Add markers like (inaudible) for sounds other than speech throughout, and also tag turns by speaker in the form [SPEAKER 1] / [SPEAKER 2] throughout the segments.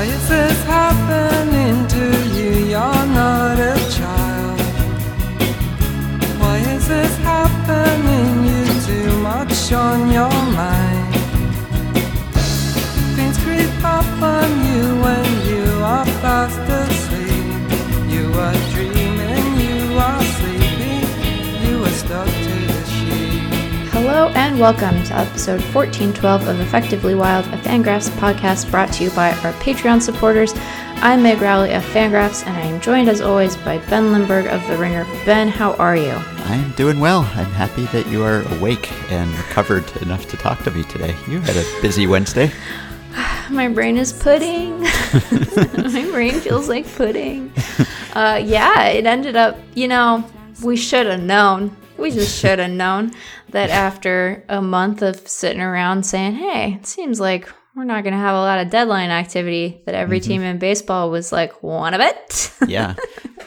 [SPEAKER 1] Why is
[SPEAKER 2] and welcome to episode 1412 of Effectively Wild, a Fangraphs podcast brought to you by our Patreon supporters. I'm Meg Rowley of Fangraphs, and I am joined as always by Ben Lindbergh of The Ringer. Ben, how are you?
[SPEAKER 3] I'm doing well. I'm happy that you are awake and recovered enough to talk to me today. You had a busy Wednesday. (sighs)
[SPEAKER 2] My brain is pudding. (laughs) (laughs) My brain feels like pudding. Uh, yeah, it ended up, you know, we should have known. We just should have known that after a month of sitting around saying, hey, it seems like we're not going to have a lot of deadline activity, that every mm-hmm. team in baseball was like, one of it.
[SPEAKER 3] Yeah.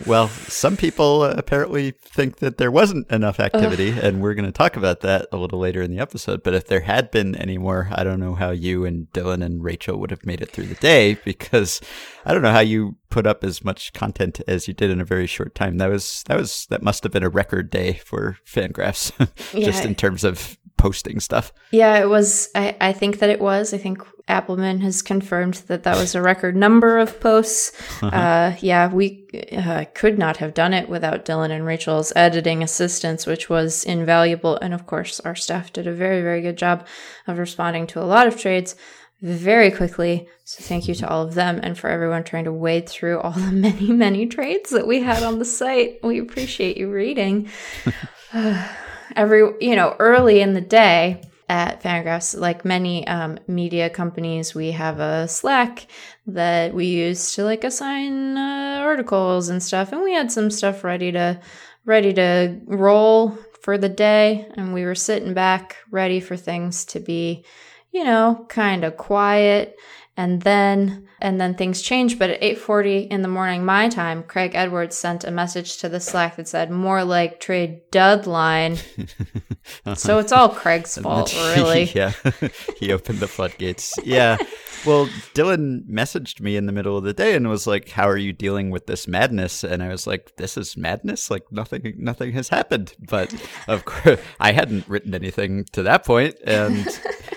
[SPEAKER 3] Well, some people apparently think that there wasn't enough activity, and we're going to talk about that a little later in the episode. But if there had been any more, I don't know how you and Dylan and Rachel would have made it through the day because I don't know how you put up as much content as you did in a very short time. That was that was that must have been a record day for Fangraphs, (laughs) just
[SPEAKER 2] Yeah.
[SPEAKER 3] in terms of posting stuff.
[SPEAKER 2] Yeah, it was. I, I think that it was. I think Appelman has confirmed that that was a record number of posts. uh yeah, we uh, could not have done it without Dylan and Rachel's editing assistance, which was invaluable. And of course, our staff did a very, very good job of responding to a lot of trades very quickly. So thank you to all of them and for everyone trying to wade through all the (laughs) many, many trades that we had on the site. We appreciate you reading (laughs) every you know early in the day at Fangraphs, like many um, media companies, we have a Slack that we use to like assign uh, articles and stuff, and we had some stuff ready to ready to roll for the day, and we were sitting back ready for things to be, you know, kind of quiet, and then and then things changed. But at eight forty in the morning, my time, Craig Edwards sent a message to the Slack that said more like trade deadline. (laughs) So it's all Craig's (laughs) fault, (laughs) really.
[SPEAKER 3] yeah. he opened the floodgates. Yeah. Well, Dylan messaged me in the middle of the day and was like, "How are you dealing with this madness?" And I was like, "This is madness. Like nothing, nothing has happened." But of course, I hadn't written anything to that point, and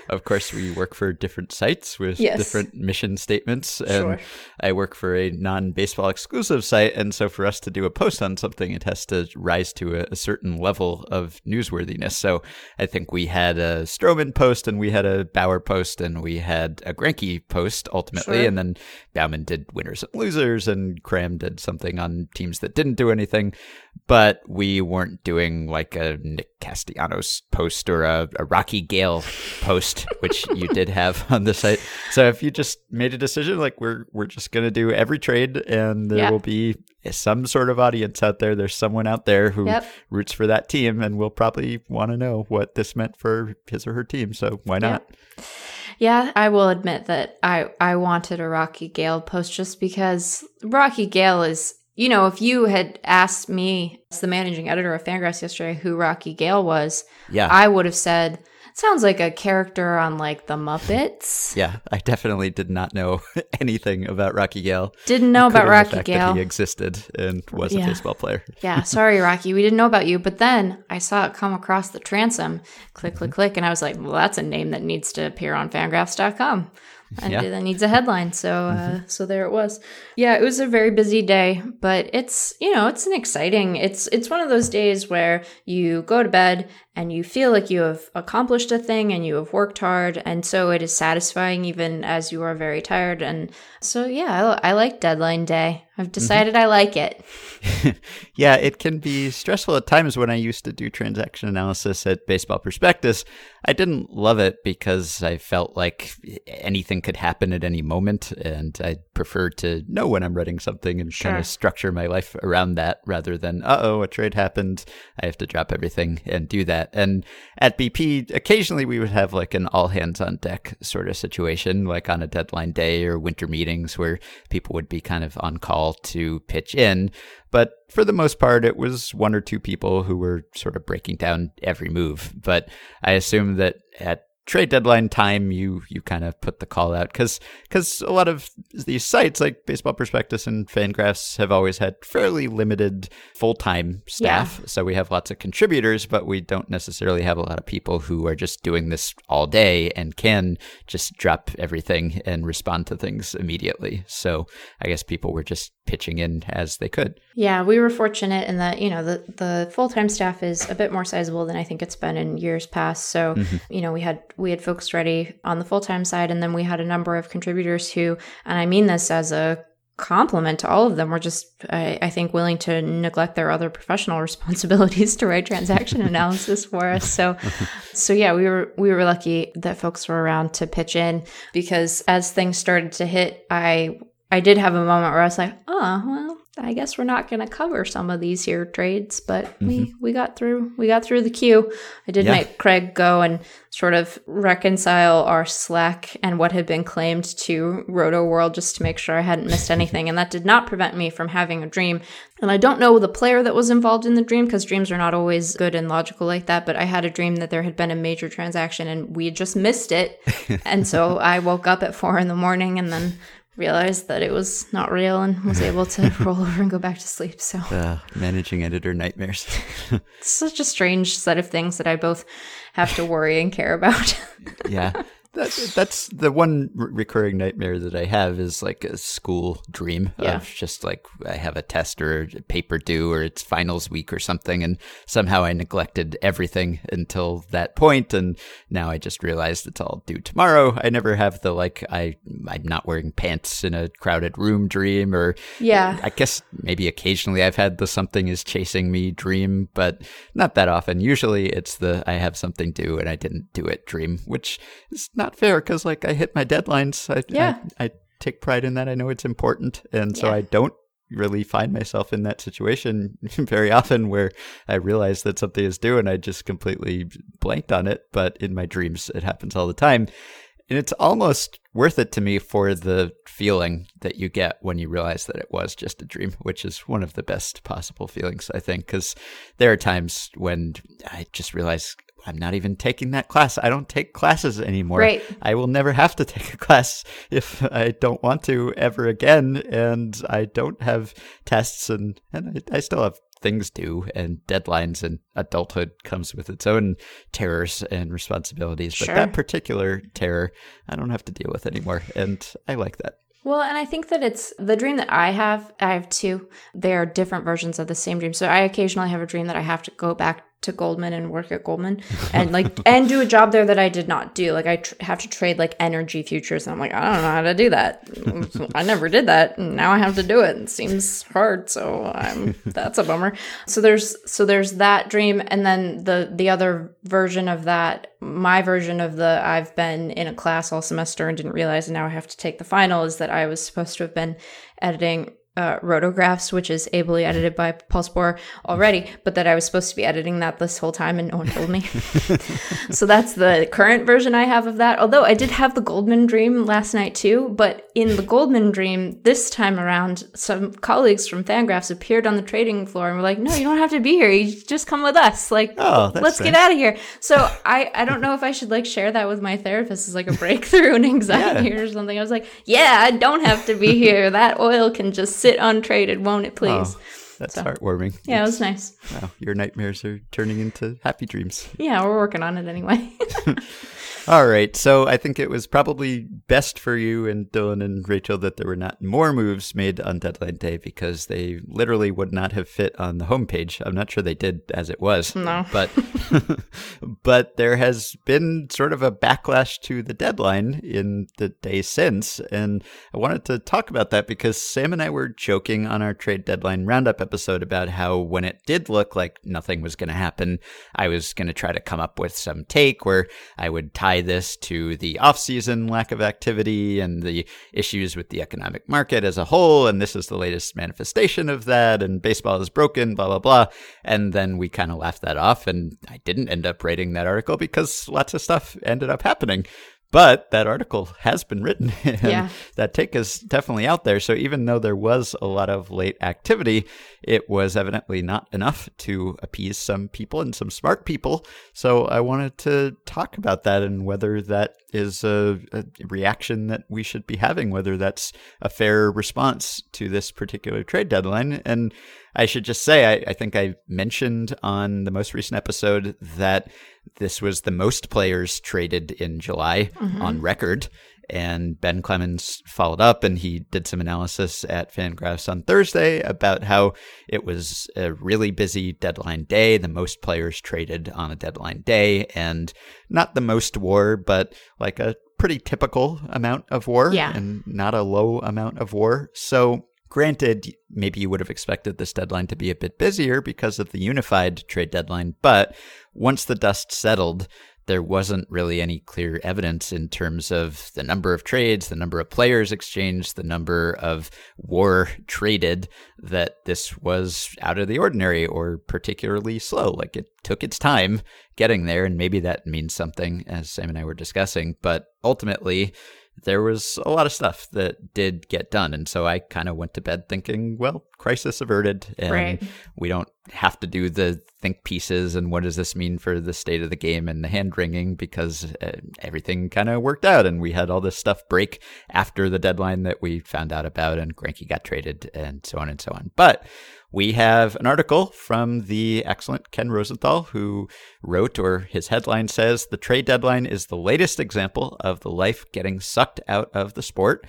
[SPEAKER 3] of course, we work for different sites with
[SPEAKER 2] Yes.
[SPEAKER 3] different mission statements, and
[SPEAKER 2] Sure.
[SPEAKER 3] I work for a non-baseball exclusive site, and so for us to do a post on something, it has to rise to a, a certain level of newsworthiness. So I think we had a Stroman post, and we had a Bauer post, and we had a Greinke post ultimately,
[SPEAKER 2] Sure.
[SPEAKER 3] and then Baumann did winners and losers, and Kram did something on teams that didn't do anything. But we weren't doing like a Nick Castellanos post or a, a Rocky Gale post, which you did have (laughs) on the site. So if you just made a decision, like we're we're just gonna do every trade, and there will be some sort of audience out there. There's someone out there who
[SPEAKER 2] Yep.
[SPEAKER 3] roots for that team, and will probably want to know what this meant for his or her team. So why not?
[SPEAKER 2] Yeah, I will admit that I I wanted a Rocky Gale post just because Rocky Gale is, you know, if you had asked me as the managing editor of Fangraphs yesterday who Rocky Gale was,
[SPEAKER 3] Yeah.
[SPEAKER 2] I would have said sounds like a character on like the Muppets.
[SPEAKER 3] yeah, I definitely did not know (laughs) anything about Rocky Gale.
[SPEAKER 2] Didn't know about Rocky
[SPEAKER 3] fact
[SPEAKER 2] Gale.
[SPEAKER 3] That he existed and was
[SPEAKER 2] Yeah.
[SPEAKER 3] a baseball player.
[SPEAKER 2] yeah, (laughs) sorry, Rocky. We didn't know about you. But then I saw it come across the transom. Click, click, mm-hmm. click. And I was like, well, that's a name that needs to appear on fangraphs.com. And
[SPEAKER 3] Yeah.
[SPEAKER 2] that needs a headline. So, uh, so there it was. Yeah, it was a very busy day, but it's, you know, it's an exciting, it's, it's one of those days where you go to bed and you feel like you have accomplished a thing and you have worked hard. And so it is satisfying even as you are very tired. And so, yeah, I, I like deadline day. I've decided I like it. (laughs)
[SPEAKER 3] yeah, it can be stressful at times when I used to do transaction analysis at Baseball Prospectus. I didn't love it because I felt like anything could happen at any moment, and I prefer to know when I'm writing something and kind
[SPEAKER 2] Sure.
[SPEAKER 3] of structure my life around that rather than, uh oh, a trade happened. I have to drop everything and do that. And at BP, occasionally we would have like an all hands on deck sort of situation, like on a deadline day or winter meetings where people would be kind of on call to pitch in. But for the most part, it was one or two people who were sort of breaking down every move. But I assume that at trade deadline time, you you kind of put the call out because because a lot of these sites like Baseball Prospectus and Fangraphs have always had fairly limited full time staff. Yeah. So we have lots of contributors, but we don't necessarily have a lot of people who are just doing this all day and can just drop everything and respond to things immediately. So I guess people were just pitching in as they could.
[SPEAKER 2] Yeah, we were fortunate in that, you know, the, the full time staff is a bit more sizable than I think it's been in years past. So, mm-hmm. you know, we had we had folks ready on the full time side, and then we had a number of contributors who, and I mean this as a compliment to all of them were just I, I, think willing to neglect their other professional (laughs) responsibilities to write transaction (laughs) analysis for us so so yeah we were we were lucky that folks were around to pitch in because as things started to hit i I did have a moment where I was like, oh, well, I guess we're not going to cover some of these here trades, but mm-hmm. we we got through we got through the queue. I did yeah. make Craig go and sort of reconcile our Slack and what had been claimed to Rotoworld just to make sure I hadn't missed (laughs) anything, and that did not prevent me from having a dream. And I don't know the player that was involved in the dream because dreams are not always good and logical like that. But I had a dream that there had been a major transaction and we just missed it, (laughs) and so I woke up at four in the morning and then realized that it was not real and was (laughs) able to roll over and go back to sleep. So (laughs)
[SPEAKER 3] uh, managing editor nightmares.
[SPEAKER 2] it's such a strange set of things that I both have to worry and care about.
[SPEAKER 3] yeah. (laughs) That, that's the one recurring nightmare that I have is like a school dream yeah. of just like I have a test or a paper due or it's finals week or something, and somehow I neglected everything until that point, and now I just realized it's all due tomorrow. I never have the like I I'm not wearing pants in a crowded room dream, or
[SPEAKER 2] yeah,
[SPEAKER 3] I guess maybe occasionally I've had the something is chasing me dream, but not that often. Usually it's the I have something due and I didn't do it dream, which is not not fair because like I hit my deadlines. I,
[SPEAKER 2] yeah.
[SPEAKER 3] I, I take pride in that. I know it's important, and so yeah. I don't really find myself in that situation (laughs) very often where I realize that something is due and I just completely blanked on it. But in my dreams, it happens all the time. And it's almost worth it to me for the feeling that you get when you realize that it was just a dream, which is one of the best possible feelings, I think, because there are times when I just realize I'm not even taking that class. I don't take classes anymore.
[SPEAKER 2] Right.
[SPEAKER 3] I will never have to take a class if I don't want to ever again. And I don't have tests and, and I, I still have things due and deadlines and adulthood comes with its own terrors and responsibilities. Sure. But that particular terror, I don't have to deal with anymore. And I like that.
[SPEAKER 2] Well, and I think that it's the dream that I have. I have two. They are different versions of the same dream. So I occasionally have a dream that I have to go back to Goldman and work at Goldman and like (laughs) and do a job there that I did not do. Like I tr- have to trade like energy futures and I'm like I don't know how to do that. (laughs) I never did that. And now I have to do it. It seems hard, so I'm that's a bummer. So there's so there's that dream and then the the other version of that my version of the I've been in a class all semester and didn't realize and now I have to take the final is that I was supposed to have been editing uh, RotoGraphs, which is ably edited by Paul Sporer already, but that I was supposed to be editing that this whole time and no one told me. (laughs) so that's the current version I have of that. Although I did have the Goldman dream last night too, but in the Goldman dream this time around, some colleagues from Fangraphs appeared on the trading floor and were like, "No, you don't have to be here. You just come with us. Like, oh, let's nice. get out of here." So I I don't know if I should like share that with my therapist as like a breakthrough in (laughs) anxiety yeah. or something. I was like, "Yeah, I don't have to be here. That oil can just." Sit untraded, won't it oh, please? Oh,
[SPEAKER 3] that's so, heartwarming.
[SPEAKER 2] Yeah, it was nice.
[SPEAKER 3] Wow, your nightmares are turning into happy dreams.
[SPEAKER 2] Yeah, we're working on it anyway. (laughs) (laughs)
[SPEAKER 3] All right. So I think it was probably best for you and Dylan and Rachel that there were not more moves made on deadline day because they literally would not have fit on the homepage. I'm not sure they did as it was.
[SPEAKER 2] No. (laughs)
[SPEAKER 3] But (laughs) but there has been sort of a backlash to the deadline in the day since. And I wanted to talk about that because Sam and I were joking on our trade deadline roundup episode about how when it did look like nothing was going to happen, I was going to try to come up with some take where I would tie tie this to the off-season lack of activity and the issues with the economic market as a whole, and this is the latest manifestation of that, and baseball is broken, blah blah blah. And then we kind of laughed that off, and I didn't end up writing that article because lots of stuff ended up happening. But that article has been written. (laughs) And
[SPEAKER 2] Yeah.
[SPEAKER 3] That take is definitely out there. So even though there was a lot of late activity, it was evidently not enough to appease some people and some smart people. So I wanted to talk about that and whether that is a, a reaction that we should be having, whether that's a fair response to this particular trade deadline. And I should just say, I, I think I mentioned on the most recent episode that this was the most players traded in July mm-hmm. on record. And Ben Clemens followed up and he did some analysis at Fangraphs on Thursday about how it was a really busy deadline day, the most players traded on a deadline day, and not the most war, but like a pretty typical amount of war
[SPEAKER 2] Yeah.
[SPEAKER 3] and not a low amount of war. So Granted, maybe you would have expected this deadline to be a bit busier because of the unified trade deadline, but once the dust settled, there wasn't really any clear evidence in terms of the number of trades, the number of players exchanged, the number of war traded that this was out of the ordinary or particularly slow. Like it took its time getting there, and maybe that means something, as Sam and I were discussing. But ultimately, there was a lot of stuff that did get done. And so I kind of went to bed thinking, well, crisis averted. And
[SPEAKER 2] Right.
[SPEAKER 3] we don't have to do the think pieces and what does this mean for the state of the game and the hand wringing because uh, everything kind of worked out. And we had all this stuff break after the deadline that we found out about, and Greinke got traded and so on and so on. But we have an article from the excellent Ken Rosenthal who wrote, or his headline says, The trade deadline is the latest example of the life getting sucked out of the sport.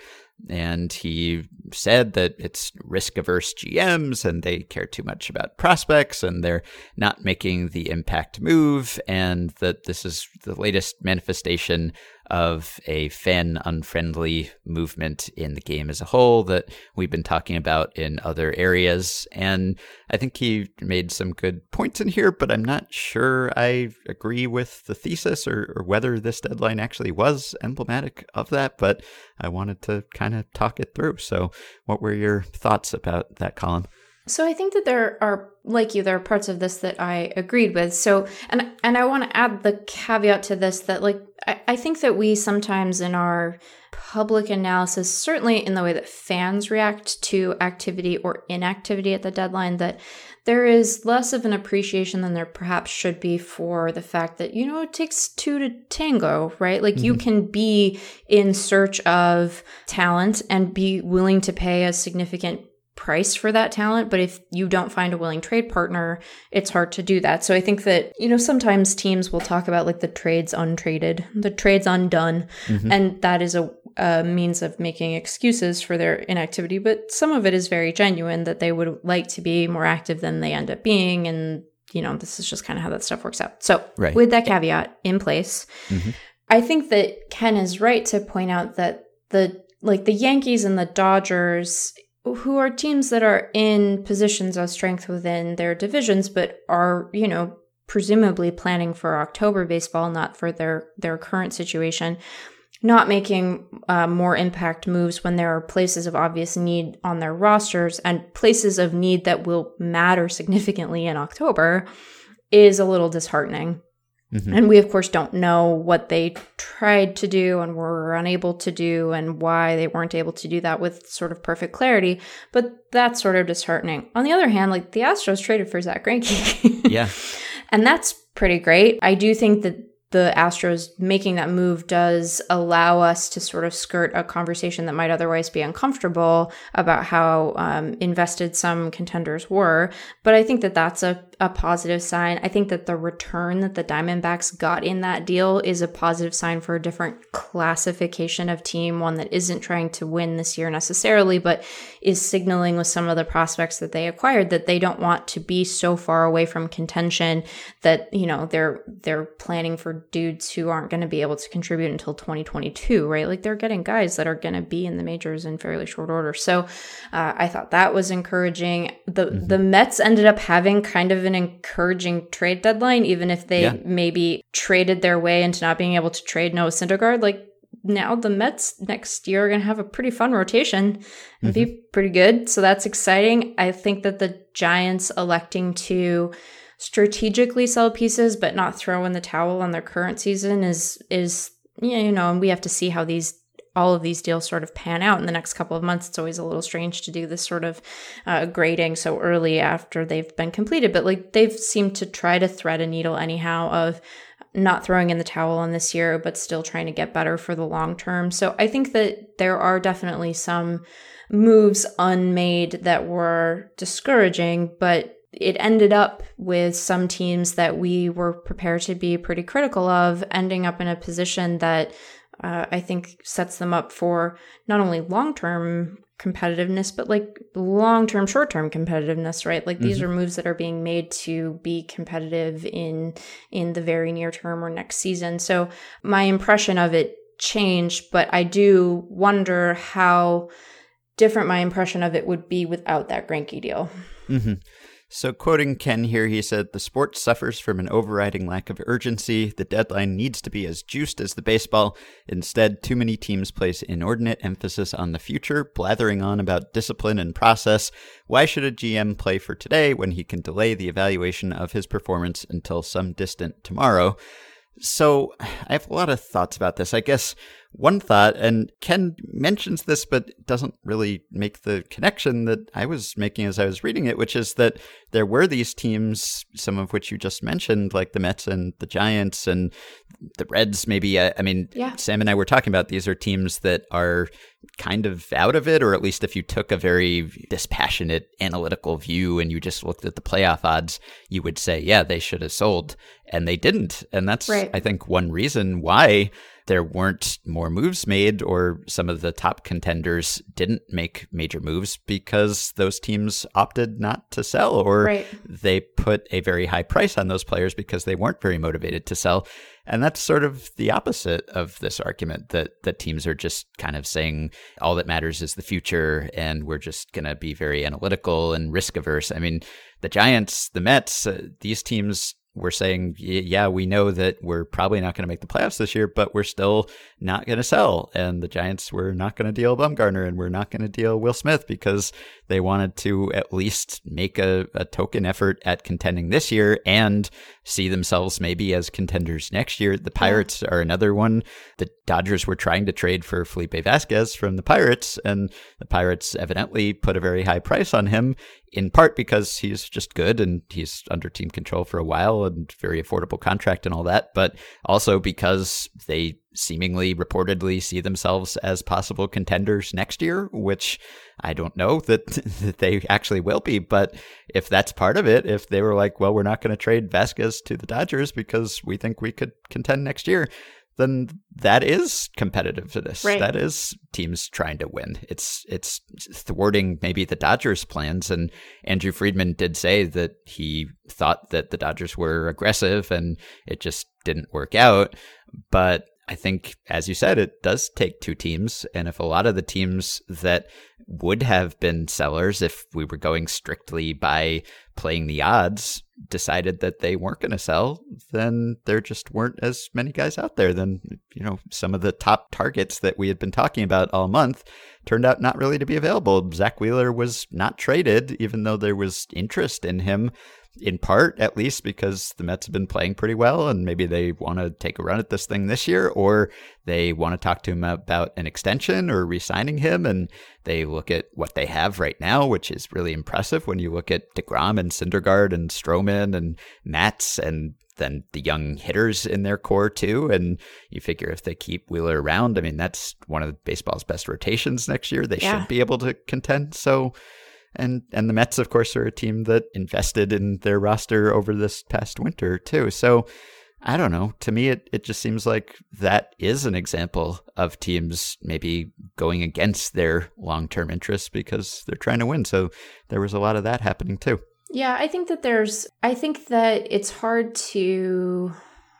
[SPEAKER 3] And he said that it's risk averse GMs and they care too much about prospects and they're not making the impact move. And that this is the latest manifestation of a fan unfriendly movement in the game as a whole that we've been talking about in other areas. And I think he made some good points in here, but I'm not sure I agree with the thesis or, or whether this deadline actually was emblematic of that. But I wanted to kind of talk it through. So, what were your thoughts about that column?
[SPEAKER 2] So I think that there are, like you, there are parts of this that I agreed with. So, and and I want to add the caveat to this that, like, I, I think that we sometimes in our public analysis, certainly in the way that fans react to activity or inactivity at the deadline, that there is less of an appreciation than there perhaps should be for the fact that, you know, it takes two to tango, right? Like you mm-hmm. can be in search of talent and be willing to pay a significant price for that talent but if you don't find a willing trade partner it's hard to do that. So i think that you know sometimes teams will talk about like the trades untraded the trades undone mm-hmm. and that is a, a means of making excuses for their inactivity but some of it is very genuine that they would like to be more active than they end up being and you know this is just kind of how that stuff works out. So
[SPEAKER 3] Right.
[SPEAKER 2] with that caveat in place mm-hmm. I think that Ken is right to point out that the like the Yankees and the Dodgers who are teams that are in positions of strength within their divisions but are, you know, presumably planning for October baseball, not for their their current situation, not making uh, more impact moves when there are places of obvious need on their rosters and places of need that will matter significantly in October is a little disheartening. And we, of course, don't know what they tried to do and were unable to do and why they weren't able to do that with sort of perfect clarity. But that's sort of disheartening. On the other hand, like the Astros traded for Zack Greinke. (laughs)
[SPEAKER 3] Yeah.
[SPEAKER 2] and that's pretty great. I do think that the Astros making that move does allow us to sort of skirt a conversation that might otherwise be uncomfortable about how um, invested some contenders were. But I think that that's a, a positive sign. I think that the return that the Diamondbacks got in that deal is a positive sign for a different classification of team, one that isn't trying to win this year necessarily, but is signaling with some of the prospects that they acquired that they don't want to be so far away from contention that, you know, they're they're planning for dudes who aren't going to be able to contribute until 2022, right? Like they're getting guys that are going to be in the majors in fairly short order. So uh, I thought that was encouraging. The the Mets ended up having kind of an encouraging trade deadline, even if they
[SPEAKER 3] Yeah.
[SPEAKER 2] maybe traded their way into not being able to trade Noah Syndergaard. Like now the Mets next year are going to have a pretty fun rotation and be mm-hmm. pretty good. So that's exciting. I think that the Giants electing to strategically sell pieces but not throw in the towel on their current season is is yeah, you know, and we have to see how these all of these deals sort of pan out in the next couple of months. It's always a little strange to do this sort of uh, grading so early after they've been completed, but like they've seemed to try to thread a needle anyhow of not throwing in the towel on this year, but still trying to get better for the long term. So I think that there are definitely some moves unmade that were discouraging, but it ended up with some teams that we were prepared to be pretty critical of ending up in a position that uh, I think sets them up for not only long term competitiveness, but like long term, short term competitiveness, right? Like these mm-hmm. are moves that are being made to be competitive in in the very near term or next season. So my impression of it changed, but I do wonder how different my impression of it would be without that Greinke deal.
[SPEAKER 3] Mm-hmm. So, quoting Ken here, he said, The sport suffers from an overriding lack of urgency. The deadline needs to be as juiced as the baseball. Instead, too many teams place inordinate emphasis on the future, blathering on about discipline and process. Why should a GM play for today when he can delay the evaluation of his performance until some distant tomorrow? So, I have a lot of thoughts about this. I guess one thought, and Ken mentions this, but doesn't really make the connection that I was making as I was reading it, which is that there were these teams, some of which you just mentioned, like the Mets and the Giants and the Reds, maybe. I, I mean, yeah. Sam and I were talking about these are teams that are kind of out of it, or at least if you took a very dispassionate analytical view and you just looked at the playoff odds, you would say, yeah, they should have sold. And they didn't. And that's, right. I think, one reason why there weren't more moves made or some of the top contenders didn't make major moves because those teams opted not to sell or right. they put a very high price on those players because they weren't very motivated to sell. And that's sort of the opposite of this argument that that teams are just kind of saying all that matters is the future and we're just going to be very analytical and risk averse. I mean, the Giants, the Mets, uh, these teams we're saying, yeah, we know that we're probably not going to make the playoffs this year, but we're still not going to sell. And the Giants were not going to deal Bumgarner and we're not going to deal Will Smith because they wanted to at least make a, a token effort at contending this year and see themselves maybe as contenders next year. The Pirates yeah. are another one. The Dodgers were trying to trade for Felipe Vasquez from the Pirates, and the Pirates evidently put a very high price on him, in part because he's just good and he's under team control for a while and very affordable contract and all that, but also because they seemingly reportedly see themselves as possible contenders next year, which I don't know that, (laughs) that they actually will be. But if that's part of it, if they were like, well, we're not going to trade Vasquez to the Dodgers because we think we could contend next year, then that is competitive to this. Right. That is teams trying to win. It's it's thwarting maybe the Dodgers' plans. And Andrew Friedman did say that he thought that the Dodgers were aggressive and it just didn't work out. But I think, as you said, it does take two teams. And if a lot of the teams that would have been sellers, if we were going strictly by playing the odds, decided that they weren't going to sell, then there just weren't as many guys out there. Then, you know, some of the top targets that we had been talking about all month turned out not really to be available. Zack Wheeler was not traded, even though there was interest in him in part at least because the Mets have been playing pretty well and maybe they want to take a run at this thing this year or they want to talk to him about an extension or re-signing him and they look at what they have right now which is really impressive when you look at DeGrom and Syndergaard and Stroman and Matz and then the young hitters in their core too and you figure if they keep Wheeler around I mean that's one of baseball's best rotations next year they yeah. should be able to contend so and and the Mets, of course, are a team that invested in their roster over this past winter too. So I don't know. To me, it, it just seems like that is an example of teams maybe going against their long term interests because they're trying to win. So there was a lot of that happening too.
[SPEAKER 2] Yeah, I think that there's, I think that it's hard to,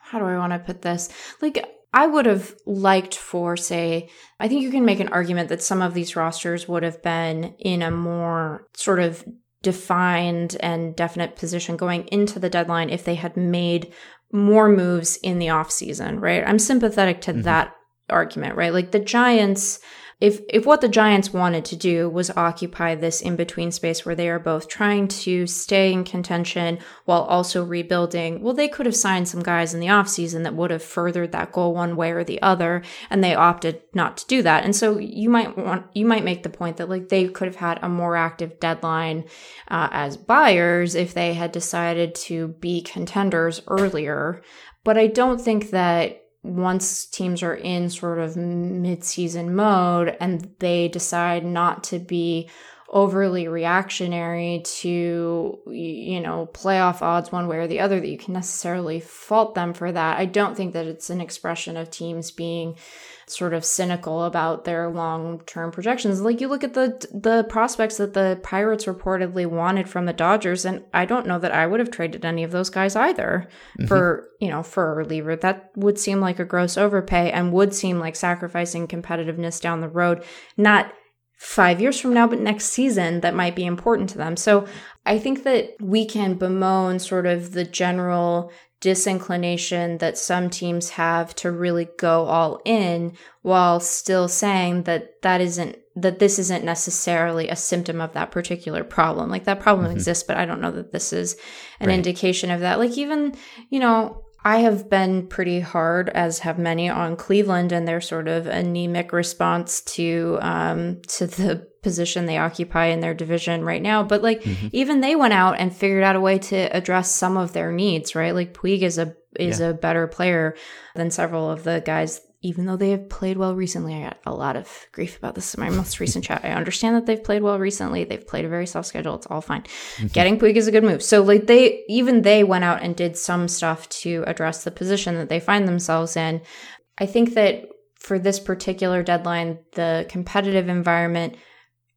[SPEAKER 2] how do I want to put this? Like, I would have liked for, say, I think you can make an argument that some of these rosters would have been in a more sort of defined and definite position going into the deadline if they had made more moves in the offseason, right? I'm sympathetic to mm-hmm. that argument, right? Like the Giants if if what the Giants wanted to do was occupy this in between space where they are both trying to stay in contention while also rebuilding, well, they could have signed some guys in the offseason that would have furthered that goal one way or the other, and they opted not to do that. And so you might want you might make the point that like they could have had a more active deadline uh, as buyers if they had decided to be contenders earlier. But I don't think that once teams are in sort of mid-season mode and they decide not to be overly reactionary to you know playoff odds one way or the other that you can necessarily fault them for that i don't think that it's an expression of teams being sort of cynical about their long-term projections. Like you look at the the prospects that the Pirates reportedly wanted from the Dodgers and I don't know that I would have traded any of those guys either mm-hmm. for, you know, for a reliever. That would seem like a gross overpay and would seem like sacrificing competitiveness down the road, not five years from now, but next season that might be important to them. So I think that we can bemoan sort of the general disinclination that some teams have to really go all in while still saying that that isn't that this isn't necessarily a symptom of that particular problem like that problem mm-hmm. exists but i don't know that this is an right. indication of that like even you know I have been pretty hard, as have many, on Cleveland and their sort of anemic response to um, to the (laughs) position they occupy in their division right now. But like mm-hmm. even they went out and figured out a way to address some of their needs, right? Like Puig is a is yeah. a better player than several of the guys even though they have played well recently, I got a lot of grief about this in my most recent chat. I understand that they've played well recently. They've played a very soft schedule. It's all fine. Mm-hmm. Getting Puig is a good move. So like they even they went out and did some stuff to address the position that they find themselves in. I think that for this particular deadline, the competitive environment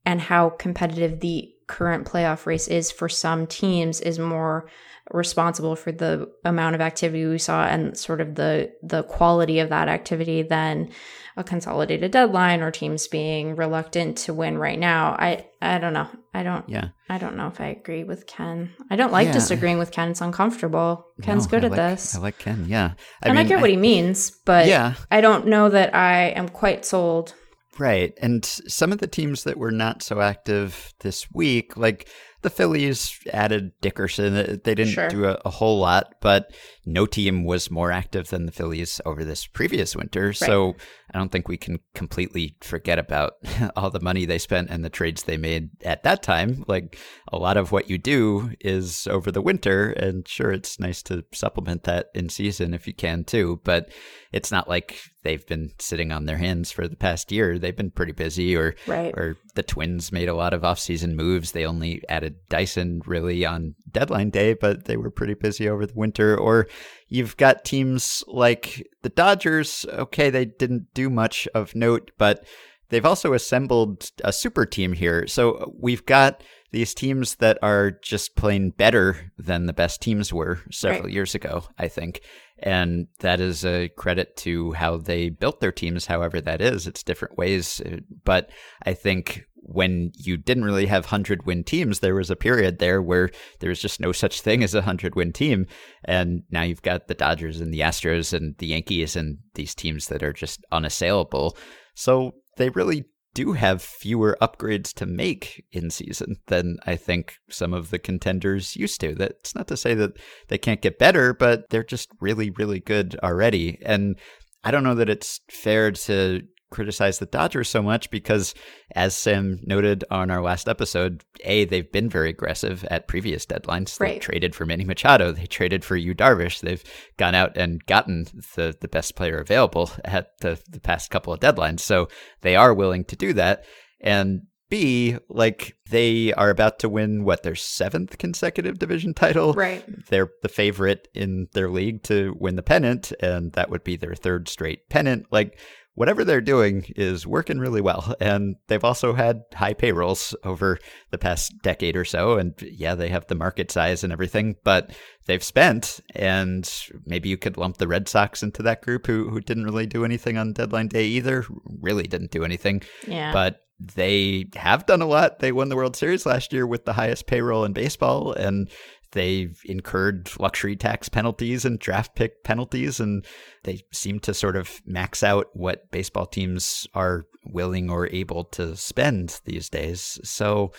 [SPEAKER 2] and how competitive the current playoff race is for some teams is more responsible for the amount of activity we saw and sort of the the quality of that activity than a consolidated deadline or teams being reluctant to win right now. I I don't know. I don't yeah. I don't know if I agree with Ken. I don't like yeah. disagreeing with Ken. It's uncomfortable. Ken's no, good
[SPEAKER 3] I
[SPEAKER 2] at
[SPEAKER 3] like,
[SPEAKER 2] this.
[SPEAKER 3] I like Ken, yeah.
[SPEAKER 2] I and mean, I get what he means, but yeah. I don't know that I am quite sold.
[SPEAKER 3] Right. And some of the teams that were not so active this week, like the Phillies added Dickerson. Uh, they didn't sure. do a, a, whole lot, but no team was more active than the Phillies over this previous winter. Right. So I don't think we can completely forget about (laughs) all the money they spent and the trades they made at that time. Like a lot of what you do is over the winter, and sure, it's nice to supplement that in season if you can too. But it's not like they've been sitting on their hands for the past year. They've been pretty busy, or right. or the Twins made a lot of offseason moves. They only added Dyson really on deadline day, but they were pretty busy over the winter. Or You've got teams like the Dodgers. Okay, they didn't do much of note, but they've also assembled a super team here. So we've got these teams that are just playing better than the best teams were several right. years ago, I think. And that is a credit to how they built their teams, however that is. It's different ways. Uh, but I think when you didn't really have 100 win teams, there was a period there where there was just no such thing as a 100 win team. And now you've got the Dodgers and the Astros and the Yankees and these teams that are just unassailable. So they really do have fewer upgrades to make in season than I think some of the contenders used to. That's not to say that they can't get better, but they're just really, really good already. And I don't know that it's fair to criticize the Dodgers so much because, as Sam noted on our last episode, A, they've been very aggressive at previous deadlines. Right. They traded for Manny Machado. They traded for Yu Darvish. They've gone out and gotten the, the best player available at the, the past couple of deadlines. So they are willing to do that. And B, like they are about to win what their seventh consecutive division title.
[SPEAKER 2] Right.
[SPEAKER 3] They're the favorite in their league to win the pennant, and that would be their third straight pennant. Like whatever they're doing is working really well. (laughs) And they've also had high payrolls over the past decade or so. And yeah, they have the market size and everything, but they've spent. And maybe you could lump the Red Sox into that group who, who didn't really do anything on deadline day either, really didn't do anything.
[SPEAKER 2] Yeah.
[SPEAKER 3] But they have done a lot. They won the World Series last year with the highest payroll in baseball, and they've incurred luxury tax penalties and draft pick penalties, and they seem to sort of max out what baseball teams are willing or able to spend these days. So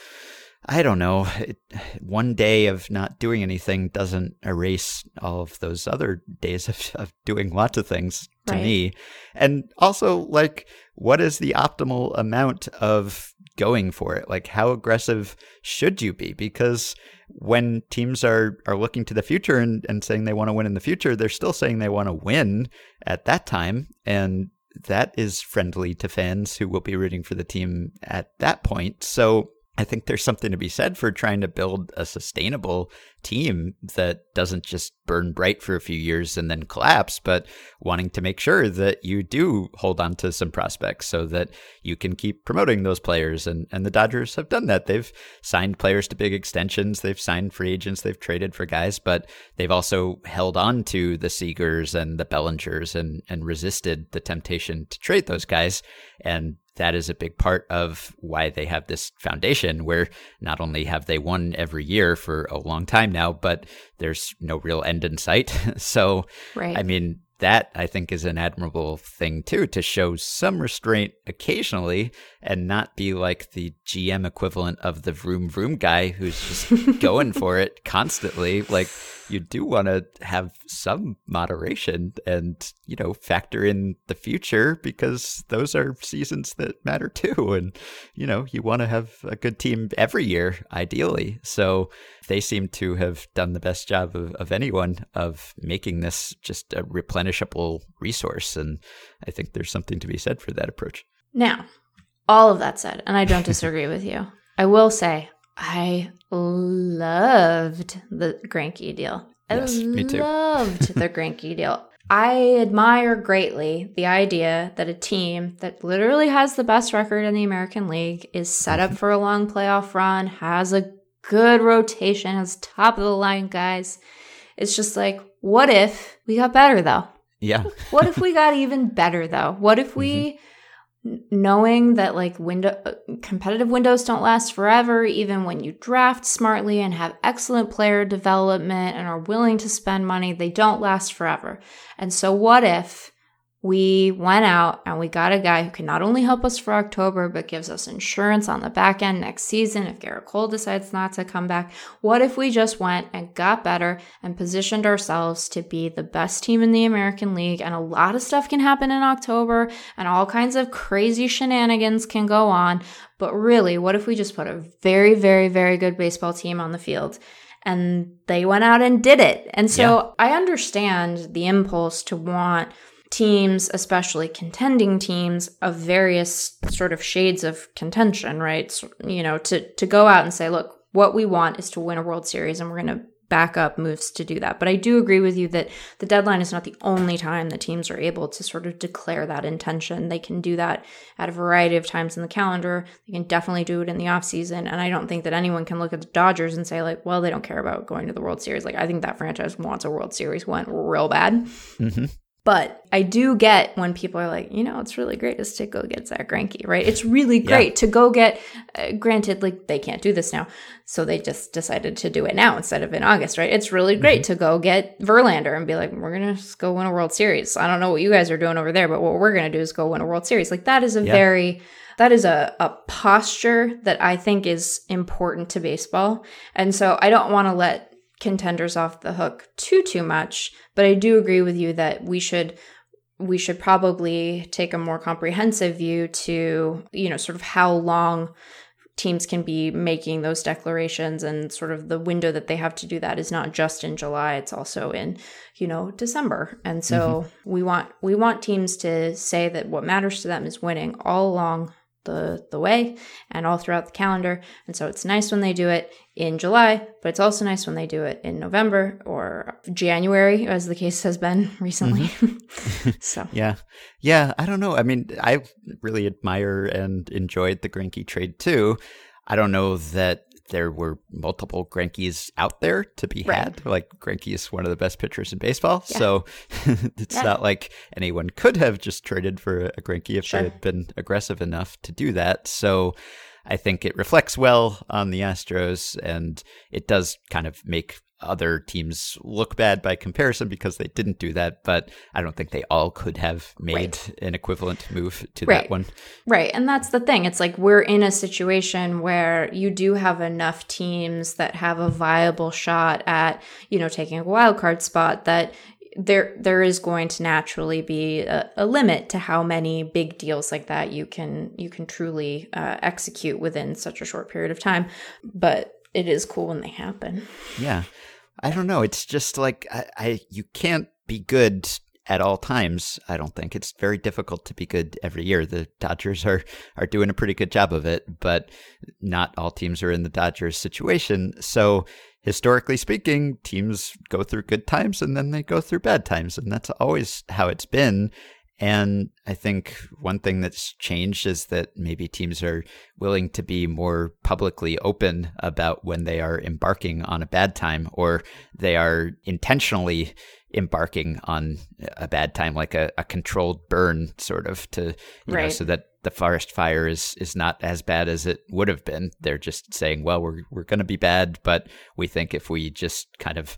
[SPEAKER 3] I don't know. It, one day of not doing anything doesn't erase all of those other days of, of doing lots of things to
[SPEAKER 2] Right.
[SPEAKER 3] me. And also, like, what is the optimal amount of going for it? Like, how aggressive should you be? Because when teams are, are looking to the future and, and saying they want to win in the future, they're still saying they want to win at that time. And that is friendly to fans who will be rooting for the team at that point. So I think there's something to be said for trying to build a sustainable team that doesn't just burn bright for a few years and then collapse, but wanting to make sure that you do hold on to some prospects so that you can keep promoting those players. And, and the Dodgers have done that. They've signed players to big extensions, they've signed free agents, they've traded for guys, but they've also held on to the Seagers and the Bellingers and, and resisted the temptation to trade those guys. And that is a big part of why they have this foundation where not only have they won every year for a long time now, but there's no real end in sight. (laughs) so,
[SPEAKER 2] Right.
[SPEAKER 3] I mean, that I think is an admirable thing too to show some restraint occasionally and not be like the GM equivalent of the vroom vroom guy who's just (laughs) going for it constantly. Like you do want to have some moderation and you know factor in the future because those are seasons that matter (laughs) too and you know you want to have a good team every year ideally so they seem to have done the best job of, of anyone of making this just a replenishable resource and i think there's something to be said for that approach
[SPEAKER 2] Now, all of that said, and I don't disagree with you, I will say I loved the Greinke deal. I
[SPEAKER 3] Yes, me too.
[SPEAKER 2] loved the Greinke deal. I admire greatly the idea that a team that literally has the best record in the American League is set up mhm. for a long playoff run, has a good rotation, has top of the line guys. It's just like, what if we got better though?
[SPEAKER 3] yeah
[SPEAKER 2] What if (laughs) we got even better though? What if we n- knowing that like window uh, competitive windows don't last forever even when you draft smartly and have excellent player development and are willing to spend money, they don't last forever. And so what if we went out and we got a guy who can not only help us for October, but gives us insurance on the back end next season if Gerrit Cole decides not to come back. What if we just went and got better and positioned ourselves to be the best team in the American League? And a lot of stuff can happen in October and all kinds of crazy shenanigans can go on. But really, what if we just put a very, very, very good baseball team on the field? And they went out and did it. And so I understand the impulse to want teams, especially contending teams of various sort of shades of contention, right? So, you know, to to go out and say, look, what we want is to win a World Series and we're going to back up moves to do that. But I do agree with you that the deadline is not the only time that teams are able to sort of declare that intention. They can do that at a variety of times in the calendar. They can definitely do it in the offseason. And I don't think that anyone can look at the Dodgers and say, like, well, they don't care about going to the World Series. Like, I think that franchise wants a World Series went real bad.
[SPEAKER 3] hmm
[SPEAKER 2] But I do get when people are like, you know, it's really great just to go get Zack Greinke, right? It's really great to go get. Uh, granted, like they can't do this now, so they just decided to do it now instead of in August, right? It's really great to go get Verlander and be like, we're gonna go win a World Series. I don't know what you guys are doing over there, but what we're gonna do is go win a World Series. Like that is a
[SPEAKER 3] Yeah.
[SPEAKER 2] very that is a, a posture that I think is important to baseball. And so I don't want to let contenders off the hook too too much, but I do agree with you that we should we should probably take a more comprehensive view to, you know, sort of how long teams can be making those declarations and sort of the window that they have to do that is not just in July, it's also in, you know, December. And so mm-hmm. we want we want teams to say that what matters to them is winning all along the the way and all throughout the calendar. And so it's nice when they do it in July, but it's also nice when they do it in November or January, as the case has been (laughs) recently. Mm-hmm. (laughs) (laughs) so
[SPEAKER 3] Yeah. Yeah. I don't know. I mean, I really admire and enjoyed the Greinke trade too. I don't know that there were multiple Greinkes out there to be
[SPEAKER 2] Right.
[SPEAKER 3] had. Like Greinke is one of the best pitchers in baseball.
[SPEAKER 2] Yeah.
[SPEAKER 3] So (laughs) it's
[SPEAKER 2] Yeah.
[SPEAKER 3] not like anyone could have just traded for a Greinke if
[SPEAKER 2] Sure.
[SPEAKER 3] they had been aggressive enough to do that. So I think it reflects well on the Astros and it does kind of make other teams look bad by comparison because they didn't do that, but I don't think they all could have made right. an equivalent move to
[SPEAKER 2] right.
[SPEAKER 3] that one.
[SPEAKER 2] Right. And that's the thing. It's like we're in a situation where you do have enough teams that have a viable shot at, you know, taking a wild card spot that there there is going to naturally be a, a, limit to how many big deals like that you can you can truly uh, execute within such a short period of time but it is cool when they happen
[SPEAKER 3] yeah I don't know. It's just like I, I you can't be good at all times. I don't think it's very difficult to be good every year. The Dodgers are are doing a pretty good job of it, but not all teams are in the Dodgers situation. So historically speaking, teams go through good times and then they go through bad times, and that's always how it's been. And I think one thing that's changed is that maybe teams are willing to be more publicly open about when they are embarking on a bad time or they are intentionally embarking on a bad time, like a, a controlled burn, sort of, to, you right. know, so that the forest fire is is not as bad as it would have been. They're just saying, well, we're we're going to be bad, but we think if we just kind of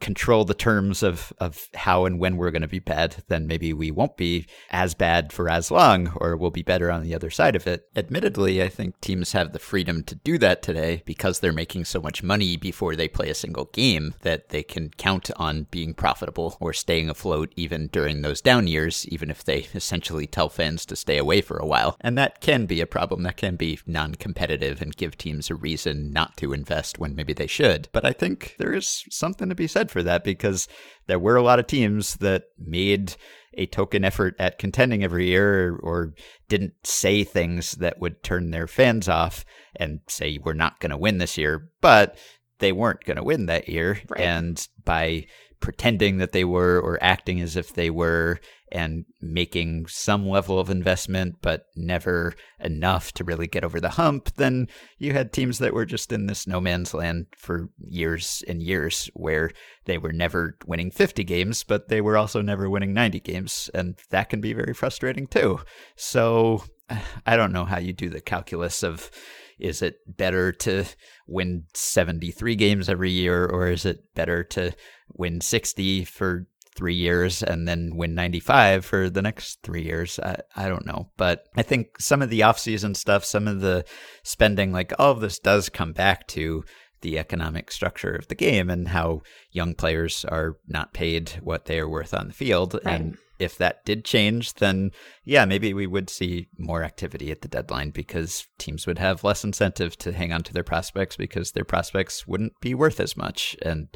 [SPEAKER 3] control the terms of of how and when we're going to be bad, then maybe we won't be as bad for as long, or we'll be better on the other side of it. Admittedly, I think teams have the freedom to do that today because they're making so much money before they play a single game that they can count on being profitable or staying afloat even during those down years, even if they essentially tell fans to stay away for a while. And that can be a problem. That can be non competitive and give teams a reason not to invest when maybe they should. But I think there is something to be said for that because there were a lot of teams that made a token effort at contending every year or, or didn't say things that would turn their fans off and say, we're not going to win this year. But they weren't going to win that year. Right. And by pretending that they were or acting as if they were and making some level of investment, but never enough to really get over the hump, then you had teams that were just in this no man's land for years and years where they were never winning 50 games, but they were also never winning 90 games. And that can be very frustrating too. So (sighs) I don't know how you do the calculus of is it better to win 73 games every year or is it better to win 60 for three years and then win 95 for the next three years. I, I don't know. But I think some of the offseason stuff, some of the spending, like all of this does come back to the economic structure of the game and how young players are not paid what they are worth on the field. Right. And if that did change, then yeah, maybe we would see more activity at the deadline because teams would have less incentive to hang on to their prospects because their prospects wouldn't be worth as much. And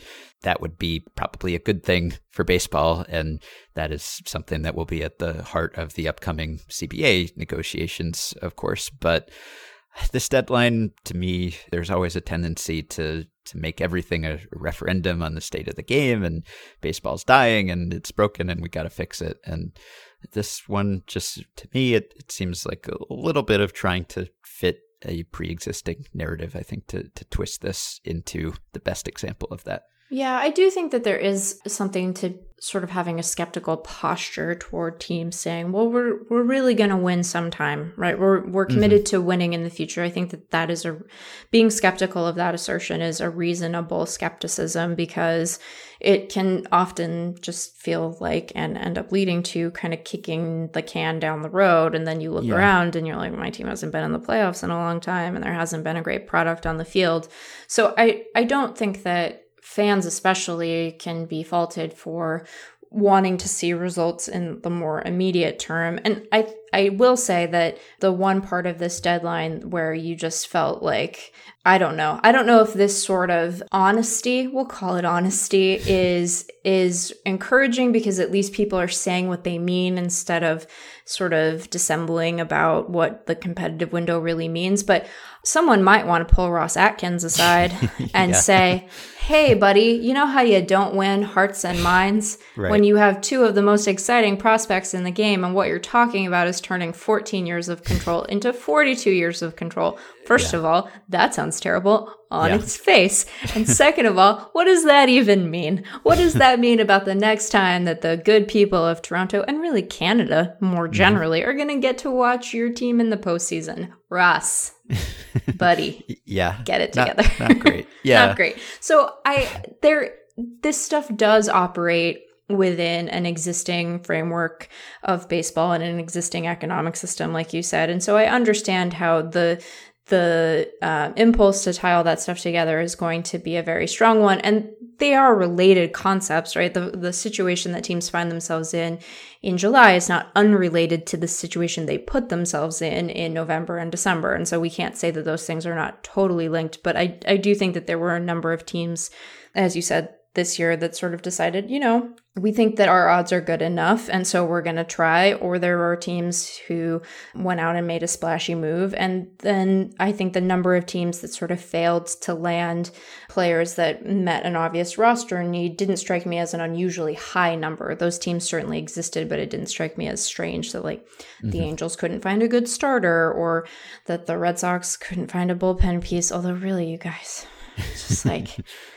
[SPEAKER 3] that would be probably a good thing for baseball. And that is something that will be at the heart of the upcoming CBA negotiations, of course. But this deadline, to me, there's always a tendency to to make everything a referendum on the state of the game and baseball's dying and it's broken and we got to fix it. And this one, just to me, it, it seems like a little bit of trying to fit a pre-existing narrative. I think to to twist this into the best example of that.
[SPEAKER 2] Yeah, I do think that there is something to sort of having a skeptical posture toward teams saying, "Well, we're we're really going to win sometime, right? We're we're mm-hmm. committed mm-hmm. to winning in the future." I think that that is a being skeptical of that assertion is a reasonable skepticism because it can often just feel like and end up leading to kind of kicking the can down the road and then you look yeah. around and you're like my team hasn't been in the playoffs in a long time and there hasn't been a great product on the field. So I I don't think that fans especially can be faulted for wanting to see results in the more immediate term. And I I will say that the one part of this deadline where you just felt like I don't know. I don't know if this sort of honesty, we'll call it honesty, is is encouraging because at least people are saying what they mean instead of sort of dissembling about what the competitive window really means. But someone might want to pull Ross Atkins aside (laughs) and yeah. say, Hey, buddy, you know how you don't win hearts and minds right. when you have two of the most exciting prospects in the game, and what you're talking about is turning 14 years of control into 42 years of control. First yeah. of all, that sounds terrible on yeah. its face. And second of all, what does that even mean? What does that mean about the next time that the good people of Toronto and really Canada more mm-hmm. generally mm-hmm. are going to get to watch your team in the postseason? Ross, buddy, (laughs)
[SPEAKER 3] yeah,
[SPEAKER 2] get it
[SPEAKER 3] not-
[SPEAKER 2] together.
[SPEAKER 3] Not, great. (laughs) Yeah,
[SPEAKER 2] not great. So I there this stuff does operate within an existing framework of baseball and an existing economic system, like you said. And so I understand how the the uh, impulse to tie all that stuff together is going to be a very strong one, and they are related concepts, right? The the situation that teams find themselves in in July is not unrelated to the situation they put themselves in in November and December, and so we can't say that those things are not totally linked. But I I do think that there were a number of teams, as you said, this year that sort of decided, you know, we think that our odds are good enough, and so we're going to try. Or there are teams who went out and made a splashy move. And then I think the number of teams that sort of failed to land players that met an obvious roster need didn't strike me as an unusually high number. Those teams certainly existed, but it didn't strike me as strange that, like, the mm-hmm. Angels couldn't find a good starter or that the Red Sox couldn't find a bullpen piece. Although, really, you guys, it's just like. (laughs)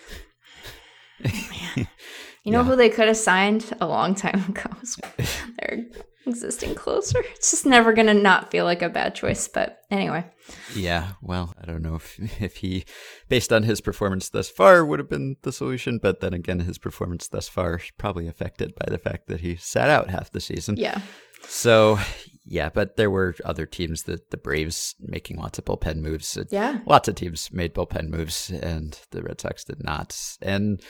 [SPEAKER 2] Man. (laughs) You know
[SPEAKER 3] Yeah.
[SPEAKER 2] who they could have signed a long time (laughs) ago? Their existing closer. It's just never gonna not feel like a bad choice. But anyway,
[SPEAKER 3] Yeah, well, I don't know if (laughs) if he, based on his performance thus far, would have been the solution. But then again, his performance thus far is probably affected by the fact that he sat out half the season.
[SPEAKER 2] yeah,
[SPEAKER 3] So, yeah, but there were other teams that the Braves making lots of bullpen moves.
[SPEAKER 2] yeah,
[SPEAKER 3] Lots of teams made bullpen moves, and the Red Sox did not. And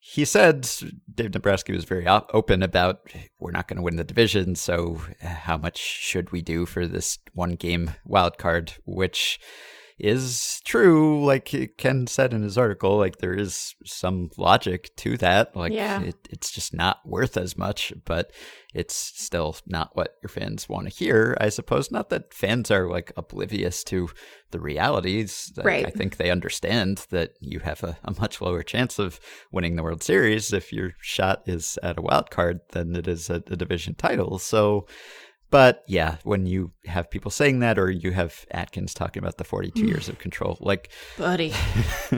[SPEAKER 3] he said, Dave Dombrowski was very op- open about we're not going to win the division, so uh, how much should we do for this one game wild card, which is true. Like Ken said in his article, like there is some logic to that. Like
[SPEAKER 2] Yeah.
[SPEAKER 3] it, it's just not worth as much, but it's still not what your fans want to hear, I suppose. Not that fans are like oblivious to the realities. Like,
[SPEAKER 2] Right.
[SPEAKER 3] I think they understand that you have a, a much lower chance of winning the World Series if your shot is at a wild card than it is at a division title. So, but yeah, when you have people saying that, or you have Atkins talking about the 42 mm. years of control, like
[SPEAKER 2] buddy. (laughs)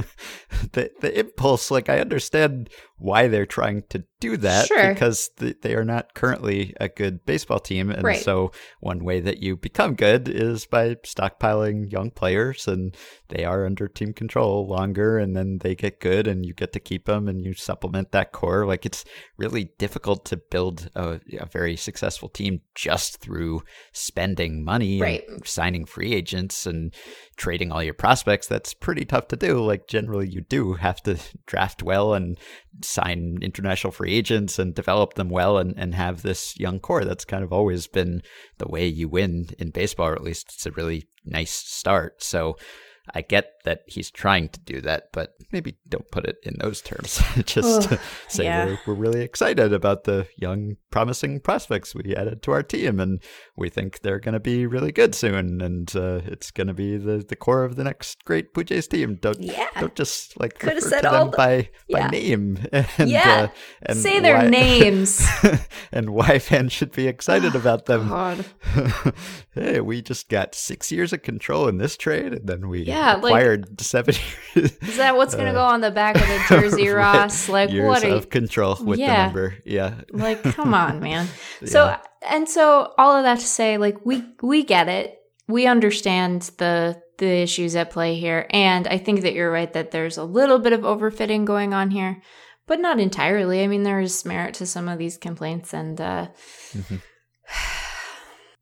[SPEAKER 3] the the impulse, like I understand why they're trying to do that
[SPEAKER 2] Sure.
[SPEAKER 3] because th- they are not currently a good baseball team, and
[SPEAKER 2] Right.
[SPEAKER 3] so one way that you become good is by stockpiling young players, and they are under team control longer, and then they get good, and you get to keep them, and you supplement that core. Like it's really difficult to build a, a very successful team just through spending money
[SPEAKER 2] Right.
[SPEAKER 3] and signing free agents and trading all your prospects. That's pretty tough to do. Like generally, you do have to (laughs) draft well and sign international free agents and develop them well and, and have this young core. That's kind of always been the way you win in baseball, or at least it's a really nice start. So I get that he's trying to do that, but maybe don't put it in those terms. (laughs) Just say
[SPEAKER 2] yeah.
[SPEAKER 3] we're, we're really excited about the young, promising prospects we added to our team, and we think they're going to be really good soon, and uh, it's going to be the, the core of the next great Blue Jays team. Don't
[SPEAKER 2] Yeah.
[SPEAKER 3] don't just like
[SPEAKER 2] Coulda
[SPEAKER 3] refer to them
[SPEAKER 2] the-
[SPEAKER 3] by by
[SPEAKER 2] Yeah.
[SPEAKER 3] name. (laughs) And,
[SPEAKER 2] Yeah.
[SPEAKER 3] uh, and
[SPEAKER 2] Say their
[SPEAKER 3] why-
[SPEAKER 2] names. (laughs)
[SPEAKER 3] and why fans should be excited about them.
[SPEAKER 2] God.
[SPEAKER 3] hey, we just got six years of control in this trade, and then we
[SPEAKER 2] Yeah, like-
[SPEAKER 3] acquired (laughs) seven years.
[SPEAKER 2] Is that what's gonna go on the back of the jersey, (laughs) Ross? Like,
[SPEAKER 3] Uh, years
[SPEAKER 2] what are you?
[SPEAKER 3] of control with
[SPEAKER 2] Yeah.
[SPEAKER 3] the number. Yeah.
[SPEAKER 2] Like, come on, (laughs) man. So, and so, all of that to say, like, we we get it. We understand the the issues at play here, and I think that you're right that there's a little bit of overfitting going on here, but not entirely. I mean, there's merit to some of these complaints, and uh,
[SPEAKER 3] Mhm. (sighs) (sighs)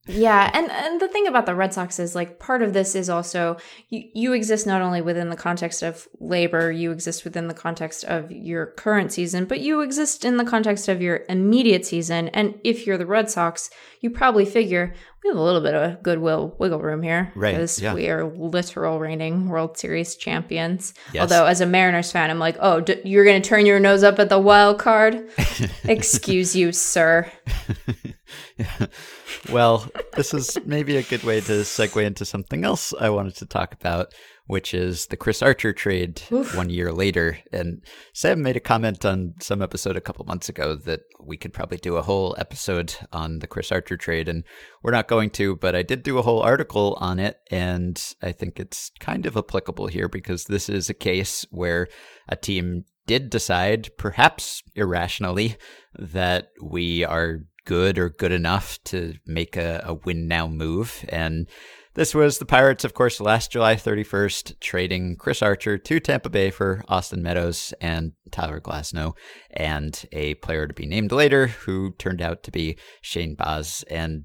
[SPEAKER 2] yeah, and and the thing about the Red Sox is like part of this is also you you exist not only within the context of labor, you exist within the context of your current season, but you exist in the context of your immediate season. And if you're the Red Sox, you probably figure we have a little bit of goodwill wiggle room here
[SPEAKER 3] Right,
[SPEAKER 2] because
[SPEAKER 3] yeah.
[SPEAKER 2] we are literal reigning World Series champions.
[SPEAKER 3] Yes.
[SPEAKER 2] Although as a Mariners fan, I'm like, oh, d- you're going to turn your nose up at the wild card? (laughs) Excuse you, sir. (laughs) (laughs)
[SPEAKER 3] well, this is maybe a good way to segue into something else I wanted to talk about, which is the Chris Archer trade one year later. And Sam made a comment on some episode a couple months ago that we could probably do a whole episode on the Chris Archer trade. And we're not going to, but I did do a whole article on it. And I think it's kind of applicable here because this is a case where a team did decide, perhaps irrationally, that we are good or good enough to make a, a win now move. And This was the Pirates, of course, last July 31st, trading Chris Archer to Tampa Bay for Austin Meadows and Tyler Glasnow, and a player to be named later who turned out to be Shane Baz. And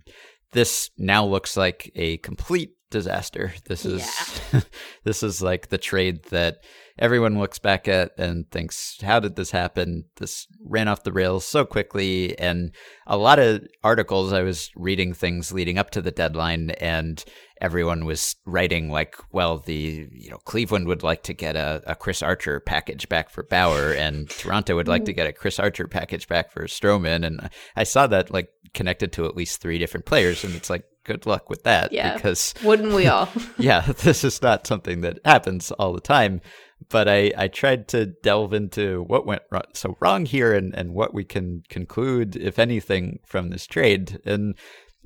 [SPEAKER 3] this now looks like a complete disaster. This is
[SPEAKER 2] Yeah. (laughs)
[SPEAKER 3] this is like the trade that everyone looks back at and thinks, "How did this happen? This ran off the rails so quickly." And a lot of articles I was reading things leading up to the deadline, and everyone was writing like, "Well, the you know Cleveland would like to get a, a Chris Archer package back for Bauer, and Toronto would like to mm-hmm. get a Chris Archer package back for Stroman." And I saw that like connected to at least three different players, and it's like, good luck with that
[SPEAKER 2] Yeah.
[SPEAKER 3] because
[SPEAKER 2] Wouldn't we all? (laughs)
[SPEAKER 3] yeah, (laughs) this is not something that happens all the time. But I, I tried to delve into what went wrong, so wrong here and, and what we can conclude, if anything, from this trade. And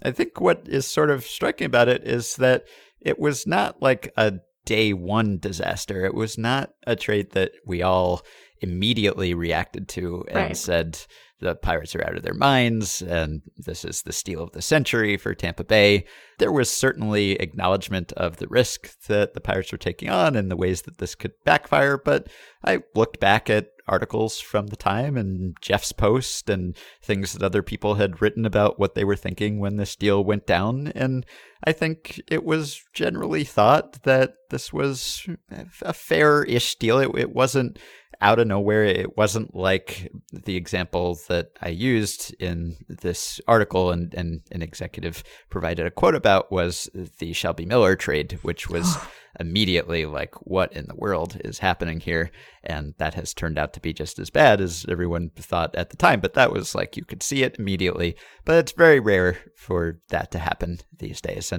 [SPEAKER 3] I think what is sort of striking about it is that it was not like a day one disaster. It was not a trade that we all immediately reacted to and
[SPEAKER 2] Right.
[SPEAKER 3] said the Pirates are out of their minds and this is the steal of the century for Tampa Bay. There was certainly acknowledgement of the risk that the Pirates were taking on and the ways that this could backfire, but I looked back at articles from the time and Jeff's post and things that other people had written about what they were thinking when this deal went down. And I think it was generally thought that this was a fair ish deal. It, it wasn't out of nowhere. It wasn't like the example that I used in this article and, and an executive provided a quote about was the Shelby Miller trade, which was (gasps) immediately like, what in the world is happening here? And that has turned out to be just as bad as everyone thought at the time. But that was like, you could see it immediately. But it's very rare for that to happen these days.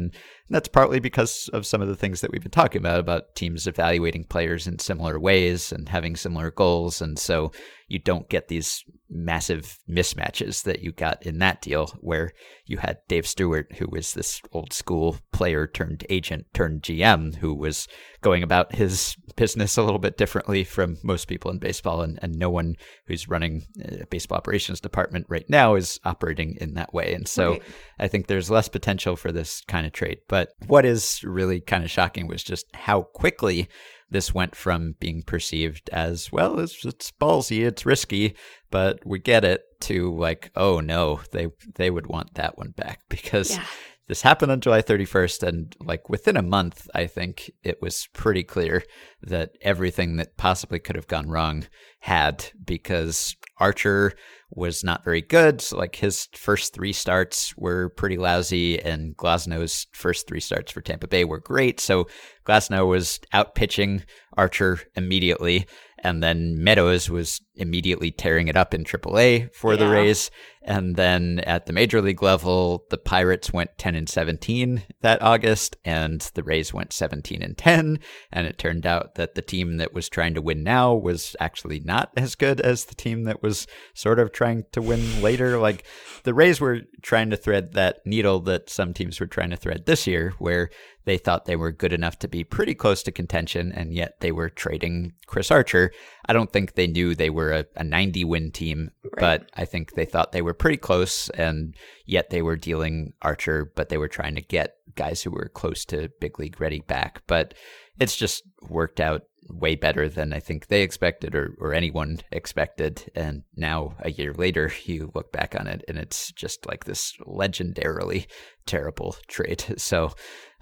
[SPEAKER 3] And that's partly because of some of the things that we've been talking about, about teams evaluating players in similar ways and having similar goals. And so you don't get these massive mismatches that you got in that deal where you had Dave Stewart, who was this old school player turned agent turned GM, who was going about his business a little bit differently from most people in baseball. And, and no one who's running a baseball operations department right now is operating in that way. And so
[SPEAKER 2] Right.
[SPEAKER 3] I think there's less potential for this kind of trade. But what is really kind of shocking was just how quickly this went from being perceived as, well, it's, it's ballsy, it's risky, but we get it, to like, oh no, they they would want that one back (laughs) because
[SPEAKER 2] Yeah.
[SPEAKER 3] This happened on July 31st, and like within a month, I think it was pretty clear that everything that possibly could have gone wrong had because Archer was not very good. So like his first three starts were pretty lousy, and Glasnow's first three starts for Tampa Bay were great. So Glasnow was out pitching Archer immediately. And then Meadows was immediately tearing it up in AAA for the Rays. And then at the major league level, the Pirates went 10 and 17 that August, and the Rays went 17 and 10. And it turned out that the team that was trying to win now was actually not as good as the team that was sort of trying to win later. Like the Rays were trying to thread that needle that some teams were trying to thread this year, where they thought they were good enough to be pretty close to contention, and yet they were trading Chris Archer. I don't think they knew they were a, a 90 win team, but I think they thought they were pretty close, and yet they were dealing Archer, but they were trying to get guys who were close to big league ready back. But it's just worked out way better than I think they expected or, or anyone expected. And now, a year later, (laughs) you look back on it and it's just like this legendarily terrible trade. (laughs) So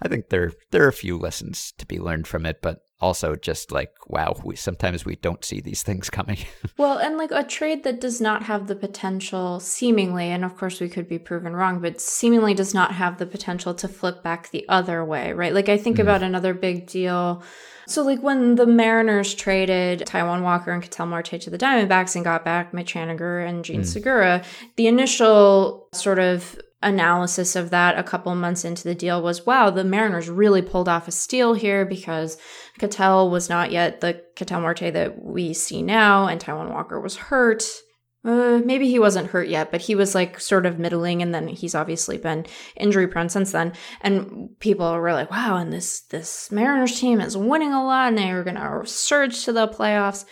[SPEAKER 3] I think there there are a few lessons to be learned from it, but also just like wow, we sometimes we don't see these things coming. (laughs)
[SPEAKER 2] Well, and like a trade that does not have the potential, seemingly, and of course we could be proven wrong, but seemingly does not have the potential to flip back the other way, right? Like I think hmm. about another big deal. So, like when the Mariners traded Taijuan Walker and Ketel Marte to the Diamondbacks and got back Mitch Haniger and Jean hmm. Segura, the initial sort of analysis of that a couple months into the deal was wow, the Mariners really pulled off a steal here because Ketel was not yet the Ketel Marte that we see now, and Taijuan Walker was hurt. Uh, maybe he wasn't hurt yet, but he was like sort of middling, and then he's obviously been injury prone since then. And people were like, "Wow!" And this this Mariners team is winning a lot, and they are going to surge to the playoffs.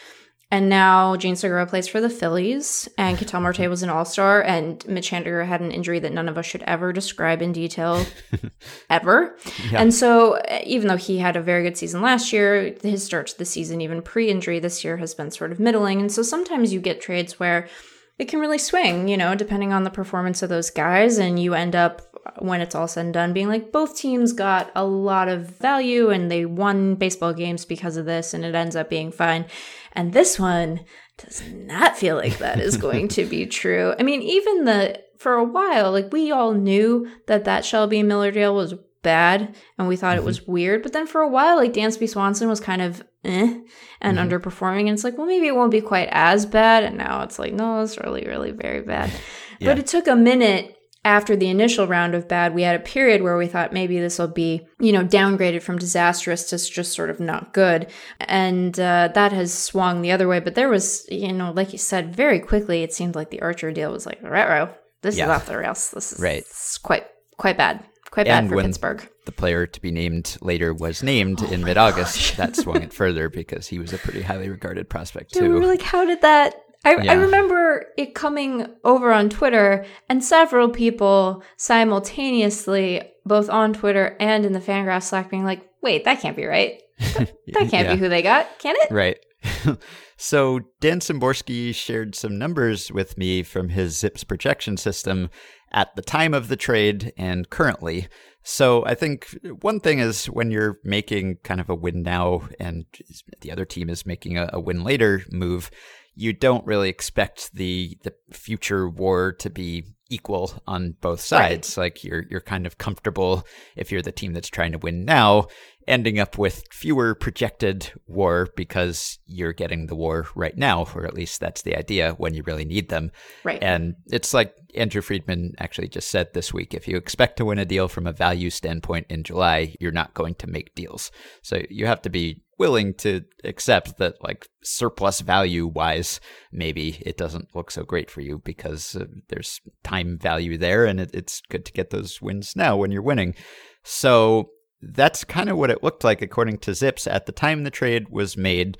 [SPEAKER 2] And now Jean Segura plays for the Phillies, and Ketel Marte was an all star, and Mitch Haniger had an injury that none of us should ever describe in detail, (laughs) ever.
[SPEAKER 3] Yeah.
[SPEAKER 2] And so, uh, even though he had a very good season last year, his start to the season, even pre injury this year, has been sort of middling. And so, sometimes you get trades where it can really swing, you know, depending on the performance of those guys, and you end up when it's all said and done, being like both teams got a lot of value and they won baseball games because of this, and it ends up being fine. And this one does not feel like that is (laughs) going to be true. I mean, even the for a while, like we all knew that that Shelby Miller deal was bad and we thought mm-hmm. it was weird. But then for a while, like Dansby Swanson was kind of eh and mm-hmm. underperforming. And it's like, well, maybe it won't be quite as bad. And now it's like, no, it's really, really very bad. (laughs) yeah. But it took a minute after the initial round of bad, we had a period where we thought maybe this will be, you know, downgraded from disastrous to just sort of not good. And uh, that has swung the other way. But there was, you know, like you said, very quickly, it seemed like the Archer deal was like, retro, this yeah. is off the rails. This is
[SPEAKER 3] right.
[SPEAKER 2] quite, quite bad. Quite bad
[SPEAKER 3] and
[SPEAKER 2] for Pittsburgh.
[SPEAKER 3] The player to be named later was (sighs) named oh in mid August. that swung it (laughs) further because he was a pretty highly regarded prospect, too.
[SPEAKER 2] We were like, how did that I, yeah. I remember it coming over on Twitter and several people simultaneously, both on Twitter and in the Fangraph Slack, being like, wait, that can't be right. That, (laughs) that can't yeah. be who they got, can it?
[SPEAKER 3] Right. (laughs) so Dan Szymborski shared some numbers with me from his ZiPS projection system at the time of the trade and currently. So I think one thing is when you're making kind of a win now and the other team is making a, a win later move, you don't really expect the the future war to be equal on both sides. Right. Like you're you're kind of comfortable if you're the team that's trying to win now, ending up with fewer projected war because you're getting the war right now, or at least that's the idea when you really need them.
[SPEAKER 2] Right.
[SPEAKER 3] And it's like Andrew Friedman actually just said this week if you expect to win a deal from a value standpoint in July, you're not going to make deals. So you have to be willing to accept that like surplus value wise maybe it doesn't look so great for you because uh, there's time value there and it, it's good to get those wins now when you're winning. So that's kind of what it looked like according to ZiPS at the time the trade was made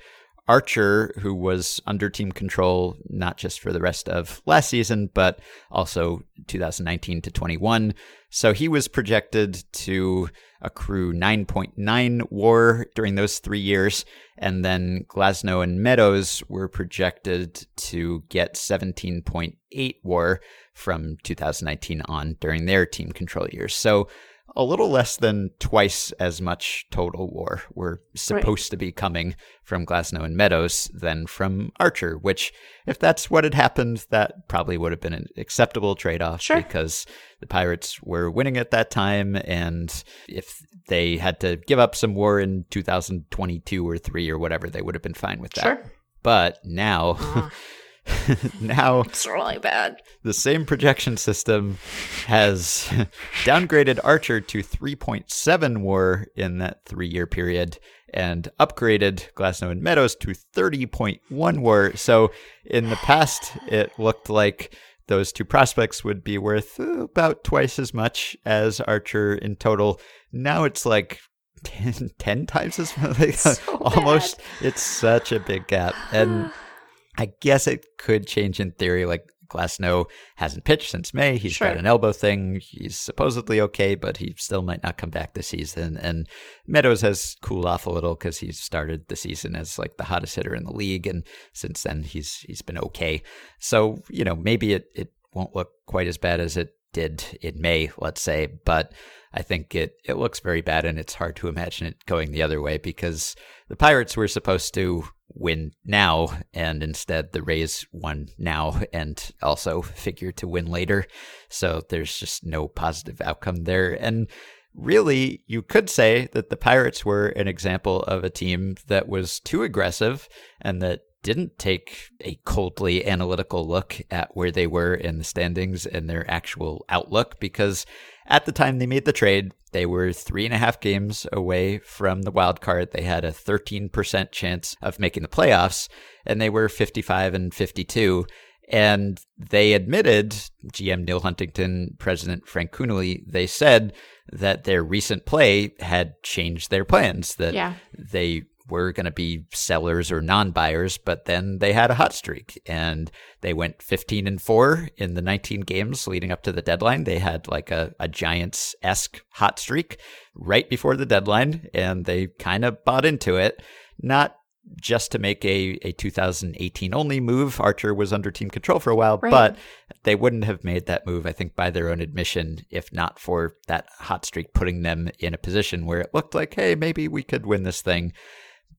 [SPEAKER 3] Archer, who was under team control not just for the rest of last season, but also 2019 to 21. So he was projected to accrue 9.9 war during those three years. And then Glasnow and Meadows were projected to get 17.8 war from 2019 on during their team control years. So a little less than twice as much total war were supposed right. to be coming from Glasnow and Meadows than from Archer, which, if that's what had happened, that probably would have been an acceptable trade off
[SPEAKER 2] sure.
[SPEAKER 3] because the Pirates were winning at that time. And if they had to give up some war in 2022 or 3 or whatever, they would have been fine with that.
[SPEAKER 2] Sure.
[SPEAKER 3] But now. Ah. (laughs) (laughs) Now
[SPEAKER 2] it's really bad.
[SPEAKER 3] The same projection system has (laughs) downgraded Archer to 3.7 war in that three year period and upgraded Glasnow and Meadows to 30.1 war. So in the past, it looked like those two prospects would be worth about twice as much as Archer in total. Now it's like (laughs) 10, 10 times as much. So almost.
[SPEAKER 2] Bad.
[SPEAKER 3] It's such a big gap. And (sighs) (sighs) (sighs) I guess it could change in theory. Like Glasnow hasn't pitched since May. He's sure. got an elbow thing. He's supposedly okay, but he still might not come back this season. And Meadows has cooled off a little because he's started the season as like the hottest hitter in the league, and since then he's he's been okay. So you know maybe it it won't look quite as bad as it did in May, let's say, but I think it it looks very bad, and it's hard to imagine it going the other way because the Pirates were supposed to win now, and instead the Rays won now and also figure to win later. So there's just no positive outcome there. And really, you could say that the Pirates were an example of a team that was too aggressive and that didn't take a coldly analytical look at where they were in the standings and their actual outlook because at the time they made the trade, they were three and a half games away from the wild card. They had a 13% chance of making the playoffs, and they were 55 and 52. And they admitted, GM Neil Huntington, President Frank Coonelly, they said that their recent play had changed their plans, that
[SPEAKER 2] yeah.
[SPEAKER 3] they were going to be sellers or non-buyers, but then they had a hot streak and they went 15 and 4 in the 19 games leading up to the deadline. They had like a, a Giants-esque hot streak right before the deadline and they kind of bought into it. Not just to make a, a 2018 only move. Archer was under team control for a while, right. but they wouldn't have made that move, I think, by their own admission, if not for that hot streak putting them in a position where it looked like, hey, maybe we could win this thing.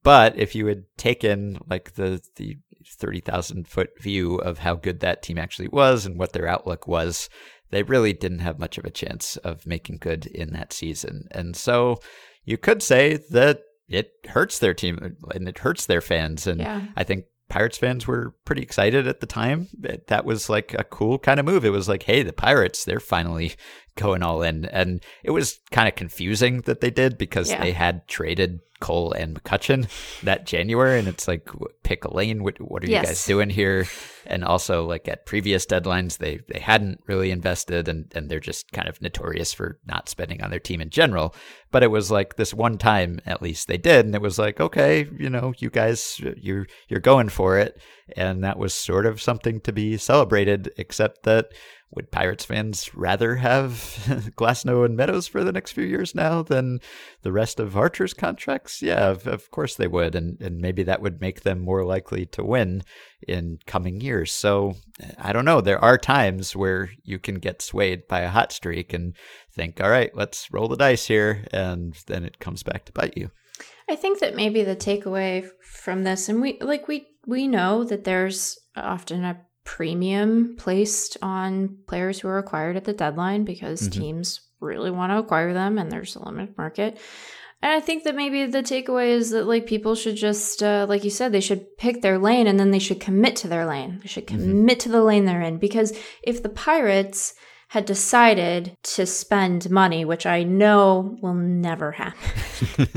[SPEAKER 3] But if you had taken like the the 30,000 foot view of how good that team actually was and what their outlook was, they really didn't have much of a chance of making good in that season. And so you could say that it hurts their team and it hurts their fans. And yeah. I think Pirates fans were pretty excited at the time. That was like a cool kind of move. It was like, hey, the Pirates, they're finally going all in. And it was kind of confusing that they did because yeah. they had traded Cole and McCutchen that January, and it's like pick a lane. What, what are yes. you guys doing here? And also, like at previous deadlines, they they hadn't really invested, and and they're just kind of notorious for not spending on their team in general. But it was like this one time, at least they did, and it was like, okay, you know, you guys, you're you're going for it, and that was sort of something to be celebrated. Except that would Pirates fans rather have (laughs) Glasnow and Meadows for the next few years now than the rest of Archer's contracts? Yeah, of, of, course they would, and and maybe that would make them more likely to win in coming years. So I don't know. There are times where you can get swayed by a hot streak and think, all right, let's roll the dice here, and then it comes back to bite you.
[SPEAKER 2] I think that maybe the takeaway from this, and we like we we know that there's often a premium placed on players who are acquired at the deadline because mm-hmm. teams really want to acquire them and there's a limited market. And I think that maybe the takeaway is that like people should just uh, like you said they should pick their lane and then they should commit to their lane. They should mm-hmm. commit mm-hmm. to the lane they're in because if the Pirates had decided to spend money, which I know will never happen. (laughs)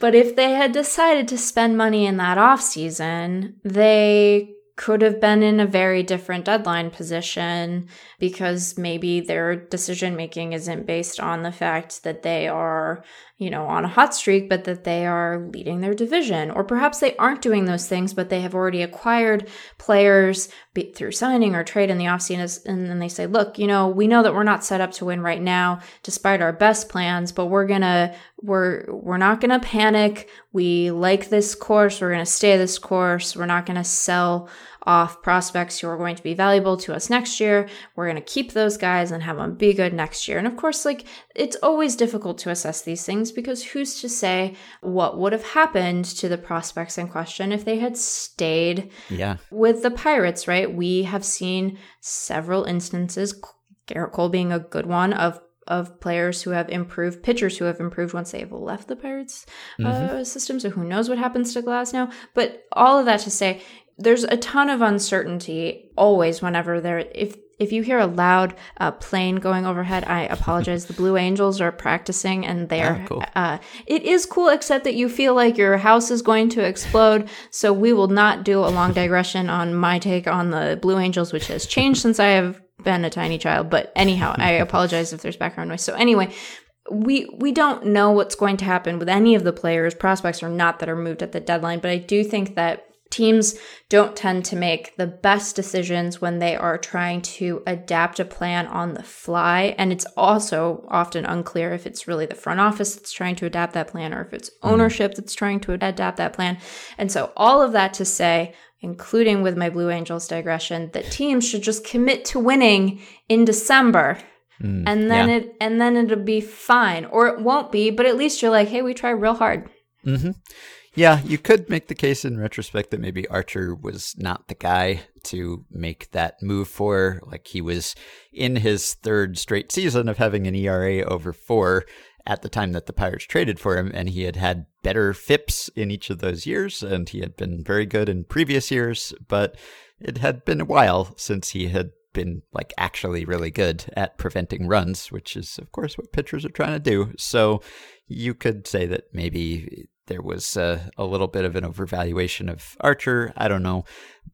[SPEAKER 2] but if they had decided to spend money in that off season, they could have been in a very different deadline position because maybe their decision making isn't based on the fact that they are, you know, on a hot streak, but that they are leading their division. Or perhaps they aren't doing those things, but they have already acquired players through signing or trade in the offseason. And then they say, look, you know, we know that we're not set up to win right now, despite our best plans, but we're going to, we're, we're not going to panic. We like this course. We're going to stay this course. We're not going to sell off prospects who are going to be valuable to us next year. We're going to keep those guys and have them be good next year. And of course, like it's always difficult to assess these things because who's to say what would have happened to the prospects in question if they had stayed
[SPEAKER 3] yeah.
[SPEAKER 2] with the Pirates, right? We have seen several instances, Gerrit Cole being a good one, of of players who have improved, pitchers who have improved once they have left the Pirates uh, mm-hmm. system. So who knows what happens to Glasnow? But all of that to say, there's a ton of uncertainty always whenever there if if you hear a loud uh, plane going overhead, I apologize. the Blue Angels are practicing, and they're. Oh, cool. uh, it is cool, except that you feel like your house is going to explode. So we will not do a long digression on my take on the Blue Angels, which has changed since I have been a tiny child. But anyhow, I apologize if there's background noise. So anyway, we we don't know what's going to happen with any of the players, prospects or not, that are moved at the deadline. But I do think that Teams don't tend to make the best decisions when they are trying to adapt a plan on the fly. And it's also often unclear if it's really the front office that's trying to adapt that plan or if it's mm-hmm. ownership that's trying to adapt that plan. And so, all of that to say, including with my Blue Angels digression, that teams should just commit to winning in December. Mm, and then yeah. it and then it'll be fine or it won't be but at least you're like hey we try real hard
[SPEAKER 3] mm-hmm. Yeah, you could make the case in retrospect that maybe Archer was not the guy to make that move for. Like he was in his third straight season of having an ERA over four at the time that the Pirates traded for him, and he had had better FIPS in each of those years, and he had been very good in previous years, but it had been a while since he had been like actually really good at preventing runs, which is of course what pitchers are trying to do. So you could say that maybe there was uh, a little bit of an overvaluation of Archer. I don't know.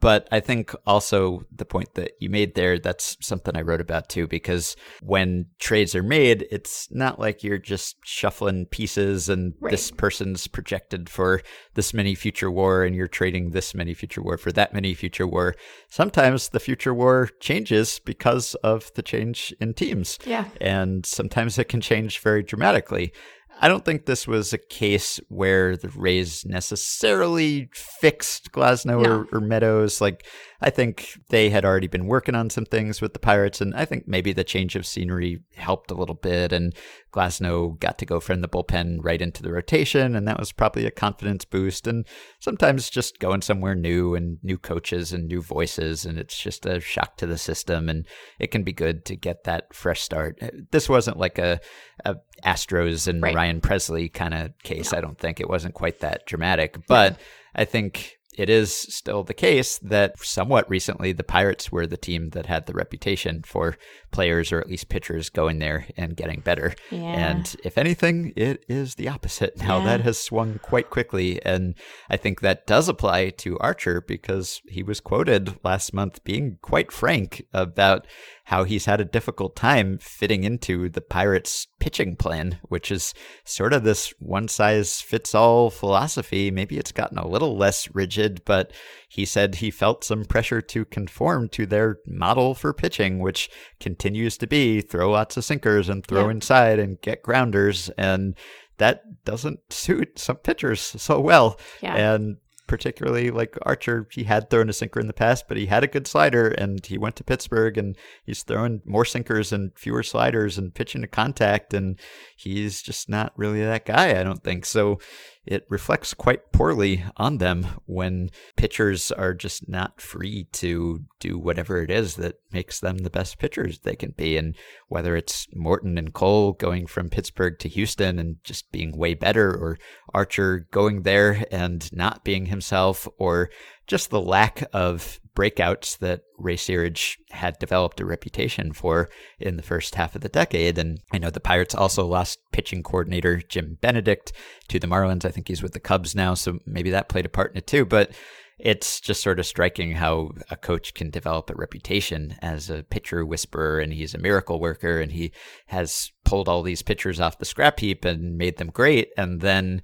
[SPEAKER 3] But I think also the point that you made there, that's something I wrote about too, because when trades are made, it's not like you're just shuffling pieces and
[SPEAKER 2] Right.
[SPEAKER 3] this person's projected for this many future war and you're trading this many future war for that many future war. Sometimes the future war changes because of the change in teams
[SPEAKER 2] Yeah.
[SPEAKER 3] and sometimes it can change very dramatically. I don't think this was a case where the Rays necessarily fixed Glasnow
[SPEAKER 2] No.
[SPEAKER 3] or, or Meadows. Like, I think they had already been working on some things with the Pirates, and I think maybe the change of scenery helped a little bit. And Glasnow got to go from the bullpen right into the rotation, and that was probably a confidence boost. And sometimes just going somewhere new and new coaches and new voices, and it's just a shock to the system, and it can be good to get that fresh start. This wasn't like a, a Astros and
[SPEAKER 2] Right.
[SPEAKER 3] Ryan Pressly kind of case. I don't think it wasn't quite that dramatic, but I think it is still the case that somewhat recently the Pirates were the team that had the reputation for players or at least pitchers going there and getting better.
[SPEAKER 2] Yeah.
[SPEAKER 3] And if anything, it is the opposite (laughs) now.
[SPEAKER 2] Yeah.
[SPEAKER 3] That has swung quite quickly. And I think that does apply to Archer because he was quoted last month being quite frank about how he's had a difficult time fitting into the Pirates' pitching plan, which is sort of this one size fits all philosophy. Maybe it's gotten a little less rigid, but he said he felt some pressure to conform to their model for pitching, which continues to be throw lots of sinkers and throw
[SPEAKER 2] Yeah.
[SPEAKER 3] inside and get grounders. And that doesn't suit some pitchers so well.
[SPEAKER 2] Yeah.
[SPEAKER 3] And particularly like Archer, he had thrown a sinker in the past, but he had a good slider and he went to Pittsburgh and he's throwing more sinkers and fewer sliders and pitching to contact. And he's just not really that guy, I don't think. So it reflects quite poorly on them when pitchers are just not free to do whatever it is that makes them the best pitchers they can be. And whether it's Morton and Cole going from Pittsburgh to Houston and just being way better, or Archer going there and not being himself, or just the lack of breakouts that Ray Searage had developed a reputation for in the first half of the decade. And I know the Pirates also lost pitching coordinator Jim Benedict to the Marlins. I think he's with the Cubs now, so maybe that played a part in it too. But it's just sort of striking how a coach can develop a reputation as a pitcher whisperer and he's a miracle worker and he has pulled all these pitchers off the scrap heap and made them great and then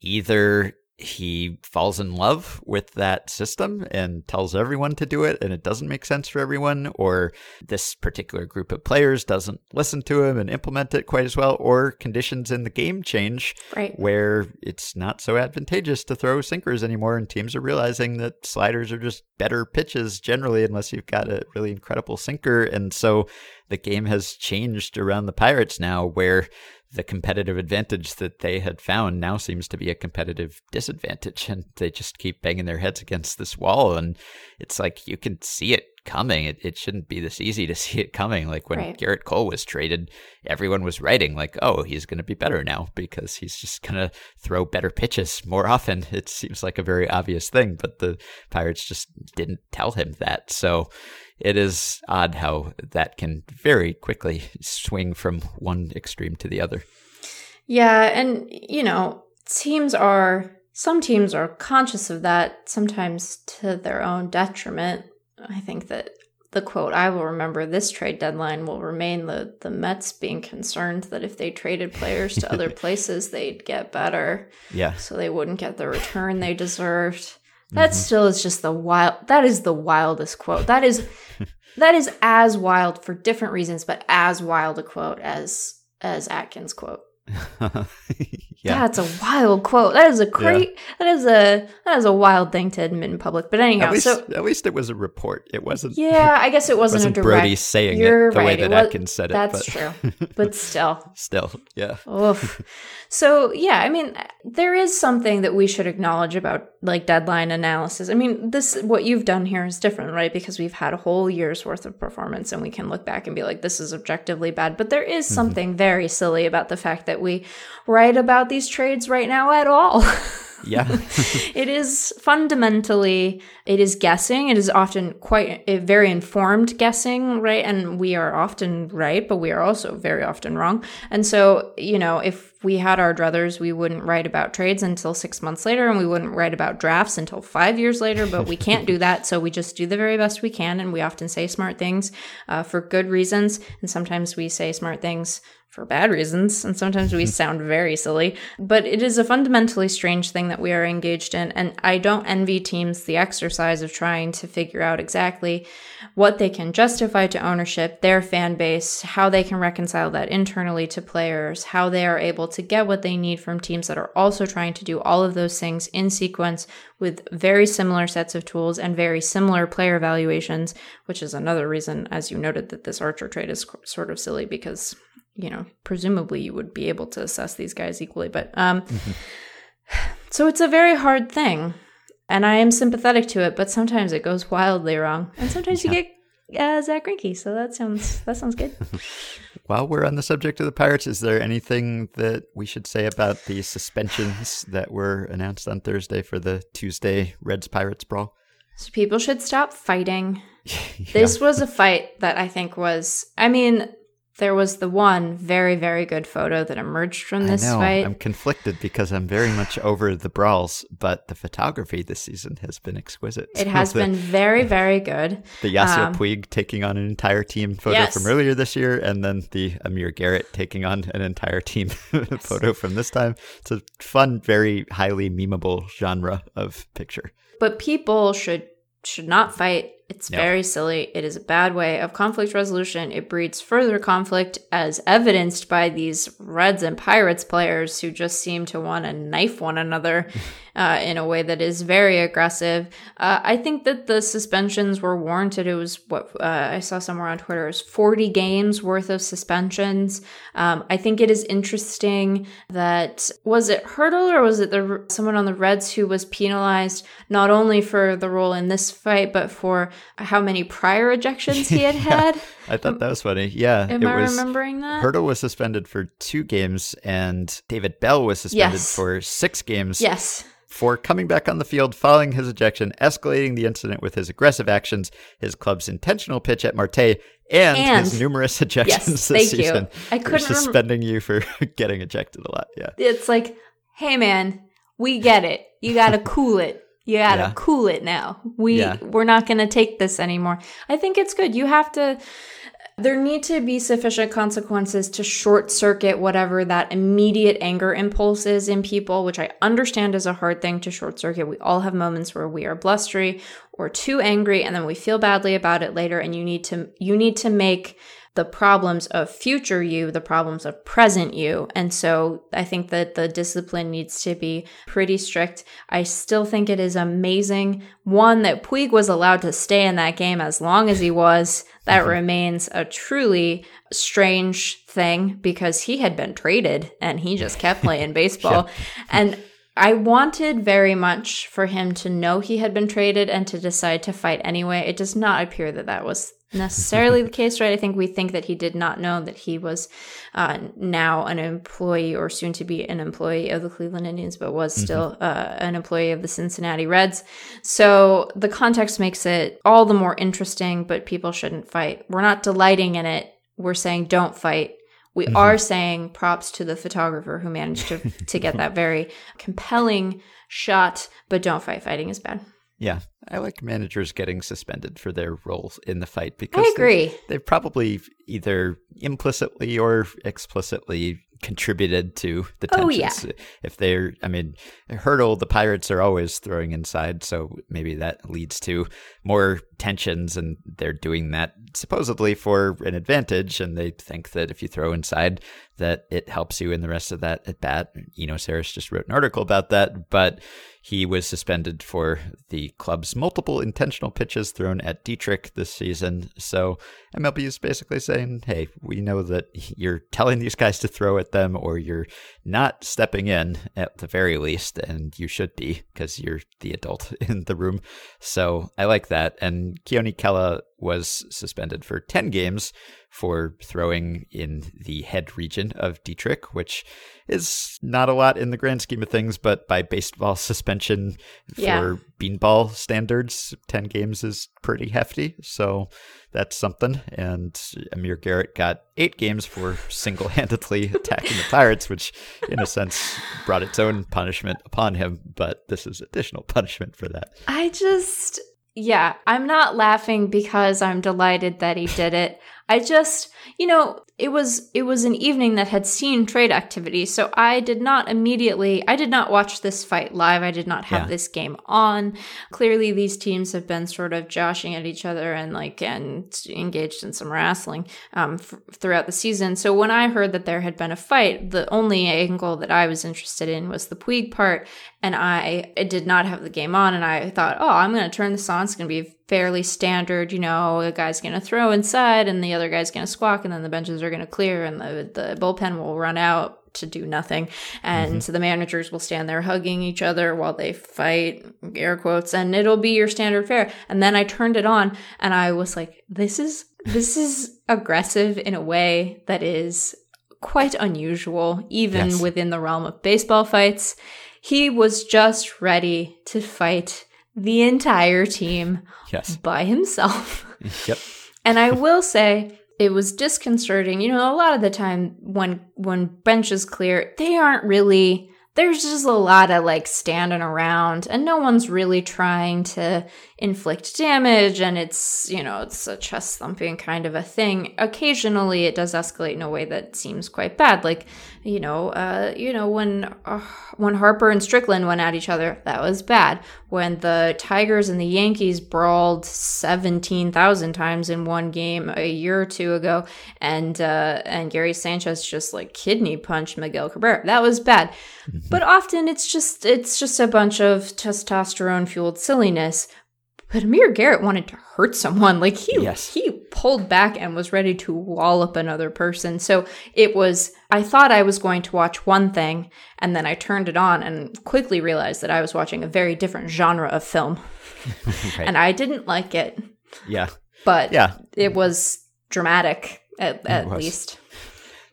[SPEAKER 3] either he falls in love with that system and tells everyone to do it and it doesn't make sense for everyone or this particular group of players doesn't listen to him and implement it quite as well or conditions in the game change
[SPEAKER 2] Right.
[SPEAKER 3] where it's not so advantageous to throw sinkers anymore and teams are realizing that sliders are just better pitches generally unless you've got a really incredible sinker and so the game has changed around the pirates now where the competitive advantage that they had found now seems to be a competitive disadvantage and they just keep banging their heads against this wall and it's like you can see it coming. It, it shouldn't be this easy to (laughs) see it coming. Like when
[SPEAKER 2] Right.
[SPEAKER 3] gerrit cole was traded everyone was writing like oh he's going to be better now because he's just going to throw better pitches more often. (laughs) It seems like a very obvious thing but the pirates just didn't tell him that. So it is odd how that can very quickly swing from one extreme to the other
[SPEAKER 2] Yeah, and you know, teams are some teams are conscious of that sometimes to their own detriment. I think that the quote I will remember this trade deadline will remain the the Mets being concerned that if they traded players to other (laughs) places they'd get better
[SPEAKER 3] yeah
[SPEAKER 2] so they wouldn't get the return they deserved. That mm-hmm. still is just the wild that is the wildest quote. That is (laughs) that is as wild for different reasons, but as wild a quote as as Atkins quote. (laughs)
[SPEAKER 3] yeah
[SPEAKER 2] That's a wild quote. That is a great. That is a that is a wild thing to admit in public. But anyhow,
[SPEAKER 3] at least
[SPEAKER 2] so
[SPEAKER 3] at least it was a report it wasn't
[SPEAKER 2] yeah, I guess it wasn't, (laughs)
[SPEAKER 3] wasn't
[SPEAKER 2] a direct.
[SPEAKER 3] brodie saying
[SPEAKER 2] You're
[SPEAKER 3] it the
[SPEAKER 2] right.
[SPEAKER 3] way that
[SPEAKER 2] was-
[SPEAKER 3] atkins said it
[SPEAKER 2] That's
[SPEAKER 3] but
[SPEAKER 2] true, (laughs) but still.
[SPEAKER 3] still yeah
[SPEAKER 2] Oof. So yeah, I mean, there is something that we should acknowledge about like deadline analysis. I mean, this what you've done here is different, right? Because we've had a whole year's worth of performance, and we can look back and be like, this is objectively bad. But there is mm-hmm. something very silly about the fact that we write about these trades right now at all. (laughs)
[SPEAKER 3] Yeah. (laughs)
[SPEAKER 2] it is fundamentally it is guessing. It is often quite a very informed guessing, right? And we are often right, but we are also very often wrong. And so, you know, if we had our druthers, we wouldn't write about trades until six months later, and we wouldn't write about drafts until five years later. But we can't do that, so we just do the very best we can, and we often say smart things uh, for good reasons, and sometimes we say smart things for bad reasons, and sometimes we hmm. sound very silly. But it is a fundamentally strange thing that we are engaged in, and I don't envy teams the exercise of trying to figure out exactly what they can justify to ownership, their fan base, how they can reconcile that internally to players, how they are able to get what they need from teams that are also trying to do all of those things in sequence with very similar sets of tools and very similar player valuations, which is another reason, as you noted, that this Archer trade is sort of silly because you know, presumably you would be able to assess these guys equally. But um, mm-hmm. (sighs) so it's a very hard thing, and I am sympathetic to it. But sometimes it goes wildly wrong, and sometimes yeah. you get uh, Zack Greinke. So that sounds that sounds good. (laughs)
[SPEAKER 3] While we're on the subject of the Pirates, is there anything that we should say about the suspensions that were announced on Thursday for the Tuesday Reds Pirates brawl?
[SPEAKER 2] So people should stop fighting. (laughs) yeah. This was a fight that I think was, I mean, there was the one very, very good photo that emerged from this
[SPEAKER 3] I know.
[SPEAKER 2] fight.
[SPEAKER 3] I'm conflicted because I'm very much (sighs) over the brawls, but the photography this season has been exquisite.
[SPEAKER 2] It (laughs) has the, been very, (laughs) very good.
[SPEAKER 3] The Yasiel um, Puig taking on an entire team photo yes. from earlier this year, and then the Amir Garrett taking on an entire team (laughs) yes. photo from this time. It's a fun, very highly memeable genre of picture.
[SPEAKER 2] But people should should not fight it's very silly. It is a bad way of conflict resolution. It breeds further conflict, as evidenced by these Reds and Pirates players who just seem to want to knife one another (laughs) uh, in a way that is very aggressive. Uh, I think that the suspensions were warranted. It was what uh, I saw somewhere on Twitter is 40 games worth of suspensions. Um, I think it is interesting that was it Hurdle or was it the someone on the Reds who was penalized not only for the role in this fight but for how many prior (laughs) ejections he had yeah, had.
[SPEAKER 3] I thought that was funny. Yeah,
[SPEAKER 2] am I was, remembering that?
[SPEAKER 3] Hurdle was suspended for two games, and David Bell was suspended yes. for six games.
[SPEAKER 2] Yes
[SPEAKER 3] for coming back on the field following his ejection, escalating the incident with his aggressive actions, his club's intentional pitch at Marte, and, and his numerous ejections yes, this season. You. I couldn't They're suspending you for (laughs) getting ejected a lot. Yeah.
[SPEAKER 2] It's like, hey man, we get it. You gotta (laughs) cool it. You gotta yeah. cool it now. We yeah. we're not gonna take this anymore. I think it's good. You have to there need to be sufficient consequences to short circuit whatever that immediate anger impulse is in people, which I understand is a hard thing to short circuit. We all have moments where we are blustery or too angry and then we feel badly about it later and you need to you need to make the problems of future you, the problems of present you. And so I think that the discipline needs to be pretty strict. I still think it is amazing. One, that Puig was allowed to stay in that game as long as he was. That mm-hmm. remains a truly strange thing because he had been traded and he just kept (laughs) playing baseball. yeah. And I wanted very much for him to know he had been traded and to decide to fight anyway. It does not appear that that was necessarily the case, right? I think we think that he did not know that he was uh, now an employee or soon to be an employee of the Cleveland Indians, but was mm-hmm. still uh, an employee of the Cincinnati Reds. So the context makes it all the more interesting, but people shouldn't fight. We're not delighting in it. We're saying don't fight. We mm-hmm. are saying props to the photographer who managed to, to get (laughs) that very compelling shot, but don't fight. Fighting is bad.
[SPEAKER 3] Yeah, I like managers getting suspended for their roles in the fight because
[SPEAKER 2] I agree.
[SPEAKER 3] They've, they've probably either implicitly or explicitly contributed to the tensions. Oh, yeah. If they're, I mean, Hurdle, the Pirates are always throwing inside, so maybe that leads to more tensions, and they're doing that supposedly for an advantage, and they think that if you throw inside, that it helps you in the rest of that at bat. Eno Sarris just wrote an article about that, but he was suspended for the club's multiple intentional pitches thrown at Dietrich this season. So MLB is basically saying, hey, we know that you're telling these guys to throw at them or you're not stepping in at the very least, and you should be because you're the adult (laughs) in the room. So I like that. And Keone Kela was suspended for 10 games for throwing in the head region of Dietrich, which is not a lot in the grand scheme of things, but by baseball suspension for
[SPEAKER 2] Yeah.
[SPEAKER 3] beanball standards, 10 games is pretty hefty. So that's something. And Amir Garrett got eight games for single handedly (laughs) attacking the Pirates, which in a sense brought its own punishment upon him. But this is additional punishment for that.
[SPEAKER 2] I just, yeah, I'm not laughing because I'm delighted that he did it. I just, you know, it was it was an evening that had seen trade activity, so I did not immediately I did not watch this fight live. I did not have
[SPEAKER 3] Yeah.
[SPEAKER 2] this game on. Clearly these teams have been sort of joshing at each other and like and engaged in some wrestling um, f- throughout the season. So when I heard that there had been a fight, the only angle that I was interested in was the Puig part, and I, I did not have the game on, and I thought, oh, I'm going to turn this on. It's going to be fairly standard. You know, the guy's going to throw inside, and the other guy's going to squawk, and then the benches are going to clear, and the the bullpen will run out to do nothing, and mm-hmm. so the managers will stand there hugging each other while they fight, air quotes, and it'll be your standard fare. And then I turned it on, and I was like, this is this is aggressive in a way that is quite unusual, even
[SPEAKER 3] Yes.
[SPEAKER 2] within the realm of baseball fights. He was just ready to fight the entire team
[SPEAKER 3] Yes.
[SPEAKER 2] by himself.
[SPEAKER 3] Yep.
[SPEAKER 2] And I will say it was disconcerting. You know, a lot of the time when when benches clear, they aren't really there's just a lot of like standing around and no one's really trying to inflict damage and it's, you know, it's a chest thumping kind of a thing. Occasionally it does escalate in a way that seems quite bad. Like, you know, uh, you know, when uh, when Harper and Strickland went at each other, that was bad. When the Tigers and the Yankees brawled 17,000 times in one game a year or two ago and uh, and Gary Sanchez just like kidney punched Miguel Cabrera. That was bad. But often it's just it's just a bunch of testosterone fueled silliness. But Amir Garrett wanted to hurt someone. Like he
[SPEAKER 3] Yes.
[SPEAKER 2] he pulled back and was ready to wallop another person. So it was I thought I was going to watch one thing and then I turned it on and quickly realized that I was watching a very different genre of film. (laughs)
[SPEAKER 3] Right.
[SPEAKER 2] And I didn't like it,
[SPEAKER 3] Yeah.
[SPEAKER 2] but
[SPEAKER 3] Yeah.
[SPEAKER 2] it was dramatic at, at
[SPEAKER 3] was.
[SPEAKER 2] least.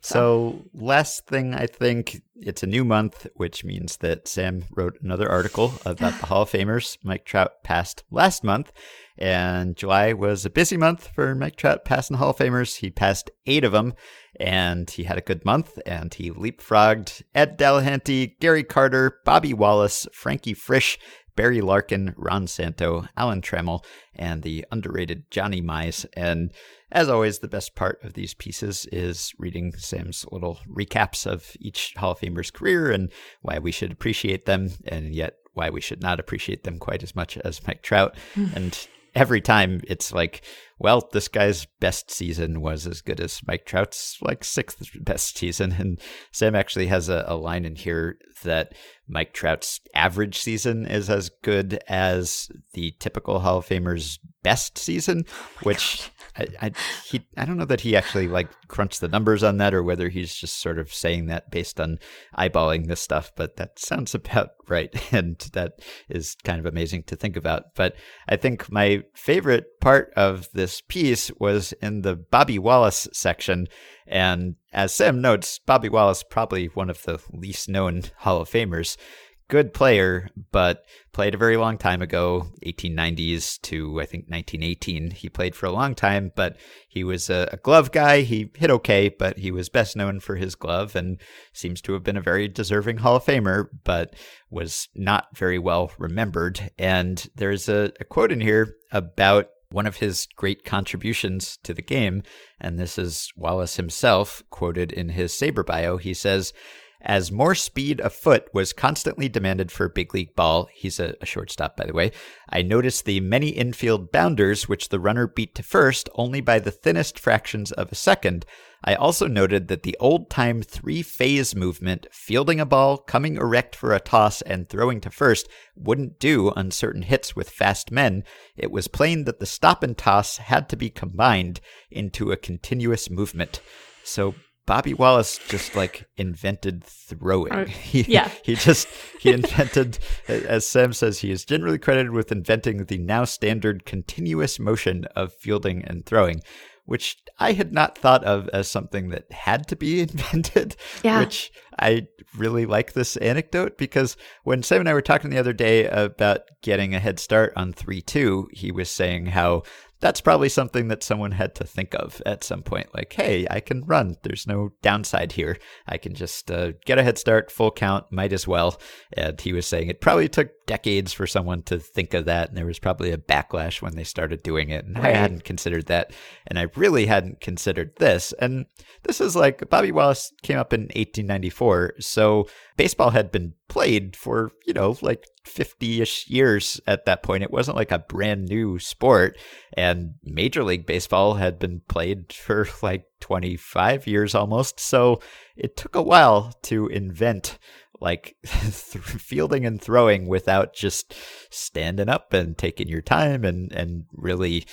[SPEAKER 3] So, last thing, I think it's a new month, which means that Sam wrote another article about the (sighs) Hall of Famers. Mike Trout passed last month, and July was a busy month for Mike Trout passing Hall of Famers. He passed eight of them, and he had a good month, and he leapfrogged Ed Delahanty, Gary Carter, Bobby Wallace, Frankie Frisch, Barry Larkin, Ron Santo, Alan Trammell, and the underrated Johnny Mize. And as always, the best part of these pieces is reading Sam's little recaps of each Hall of Famer's career and why we should appreciate them, and yet why we should not appreciate them quite as much as Mike Trout. (laughs) and every time it's like, well, this guy's best season was as good as Mike Trout's like sixth best season. And Sam actually has a, a line in here that Mike Trout's average season is as good as the typical Hall of Famer's best season, oh which I, he I don't know that he actually like crunched the numbers on that or whether he's just sort of saying that based on eyeballing this stuff, but that sounds (laughs) about right, and that is kind of amazing to think about. But I think my favorite part of this piece was in the Bobby Wallace section, and as Sam notes, Bobby Wallace probably one of the least known Hall of Famers good player, but played a very long time ago, 1890s to I think 1918. He played for a long time, but he was a, a glove guy. He hit okay, but he was best known for his glove and seems to have been a very deserving Hall of Famer, but was not very well remembered. And there's a, a quote in here about one of his great contributions to the game, and this is Wallace himself quoted in his SABR bio. He says, as more speed afoot was constantly demanded for big league ball, he's a, a shortstop, by the way, I noticed the many infield bounders which the runner beat to first only by the thinnest fractions of a second. I also noted that the old time three phase movement, fielding a ball, coming erect for a toss, and throwing to first, wouldn't do on certain hits with fast men. It was plain that the stop and toss had to be combined into a continuous movement. So Bobby Wallace just like invented throwing. (laughs) He,
[SPEAKER 2] yeah.
[SPEAKER 3] he just he invented, as Sam says, he is generally credited with inventing the now standard continuous motion of fielding and throwing, which I had not thought of as something that had to be (laughs) invented.
[SPEAKER 2] Yeah.
[SPEAKER 3] Which I really like this anecdote because when Sam and I were talking the other day about getting a head start on 3 2, he was saying how that's probably something that someone had to think of at some point. Like, hey, I can run. There's no downside here. I can just uh, get a head start, full count, might as well. And he was saying it probably took decades for someone to think of that. And there was probably a backlash when they started doing it. And I hadn't considered that. And I really hadn't considered this. And this is like Bobby Wallace came up in 1894. So baseball had been played for, you know, like 50 ish years at that point. It wasn't like a brand new sport. And Major League Baseball had been played for like 25 years almost. So it took a while to invent like (laughs) fielding and throwing without just standing up and taking your time and, and really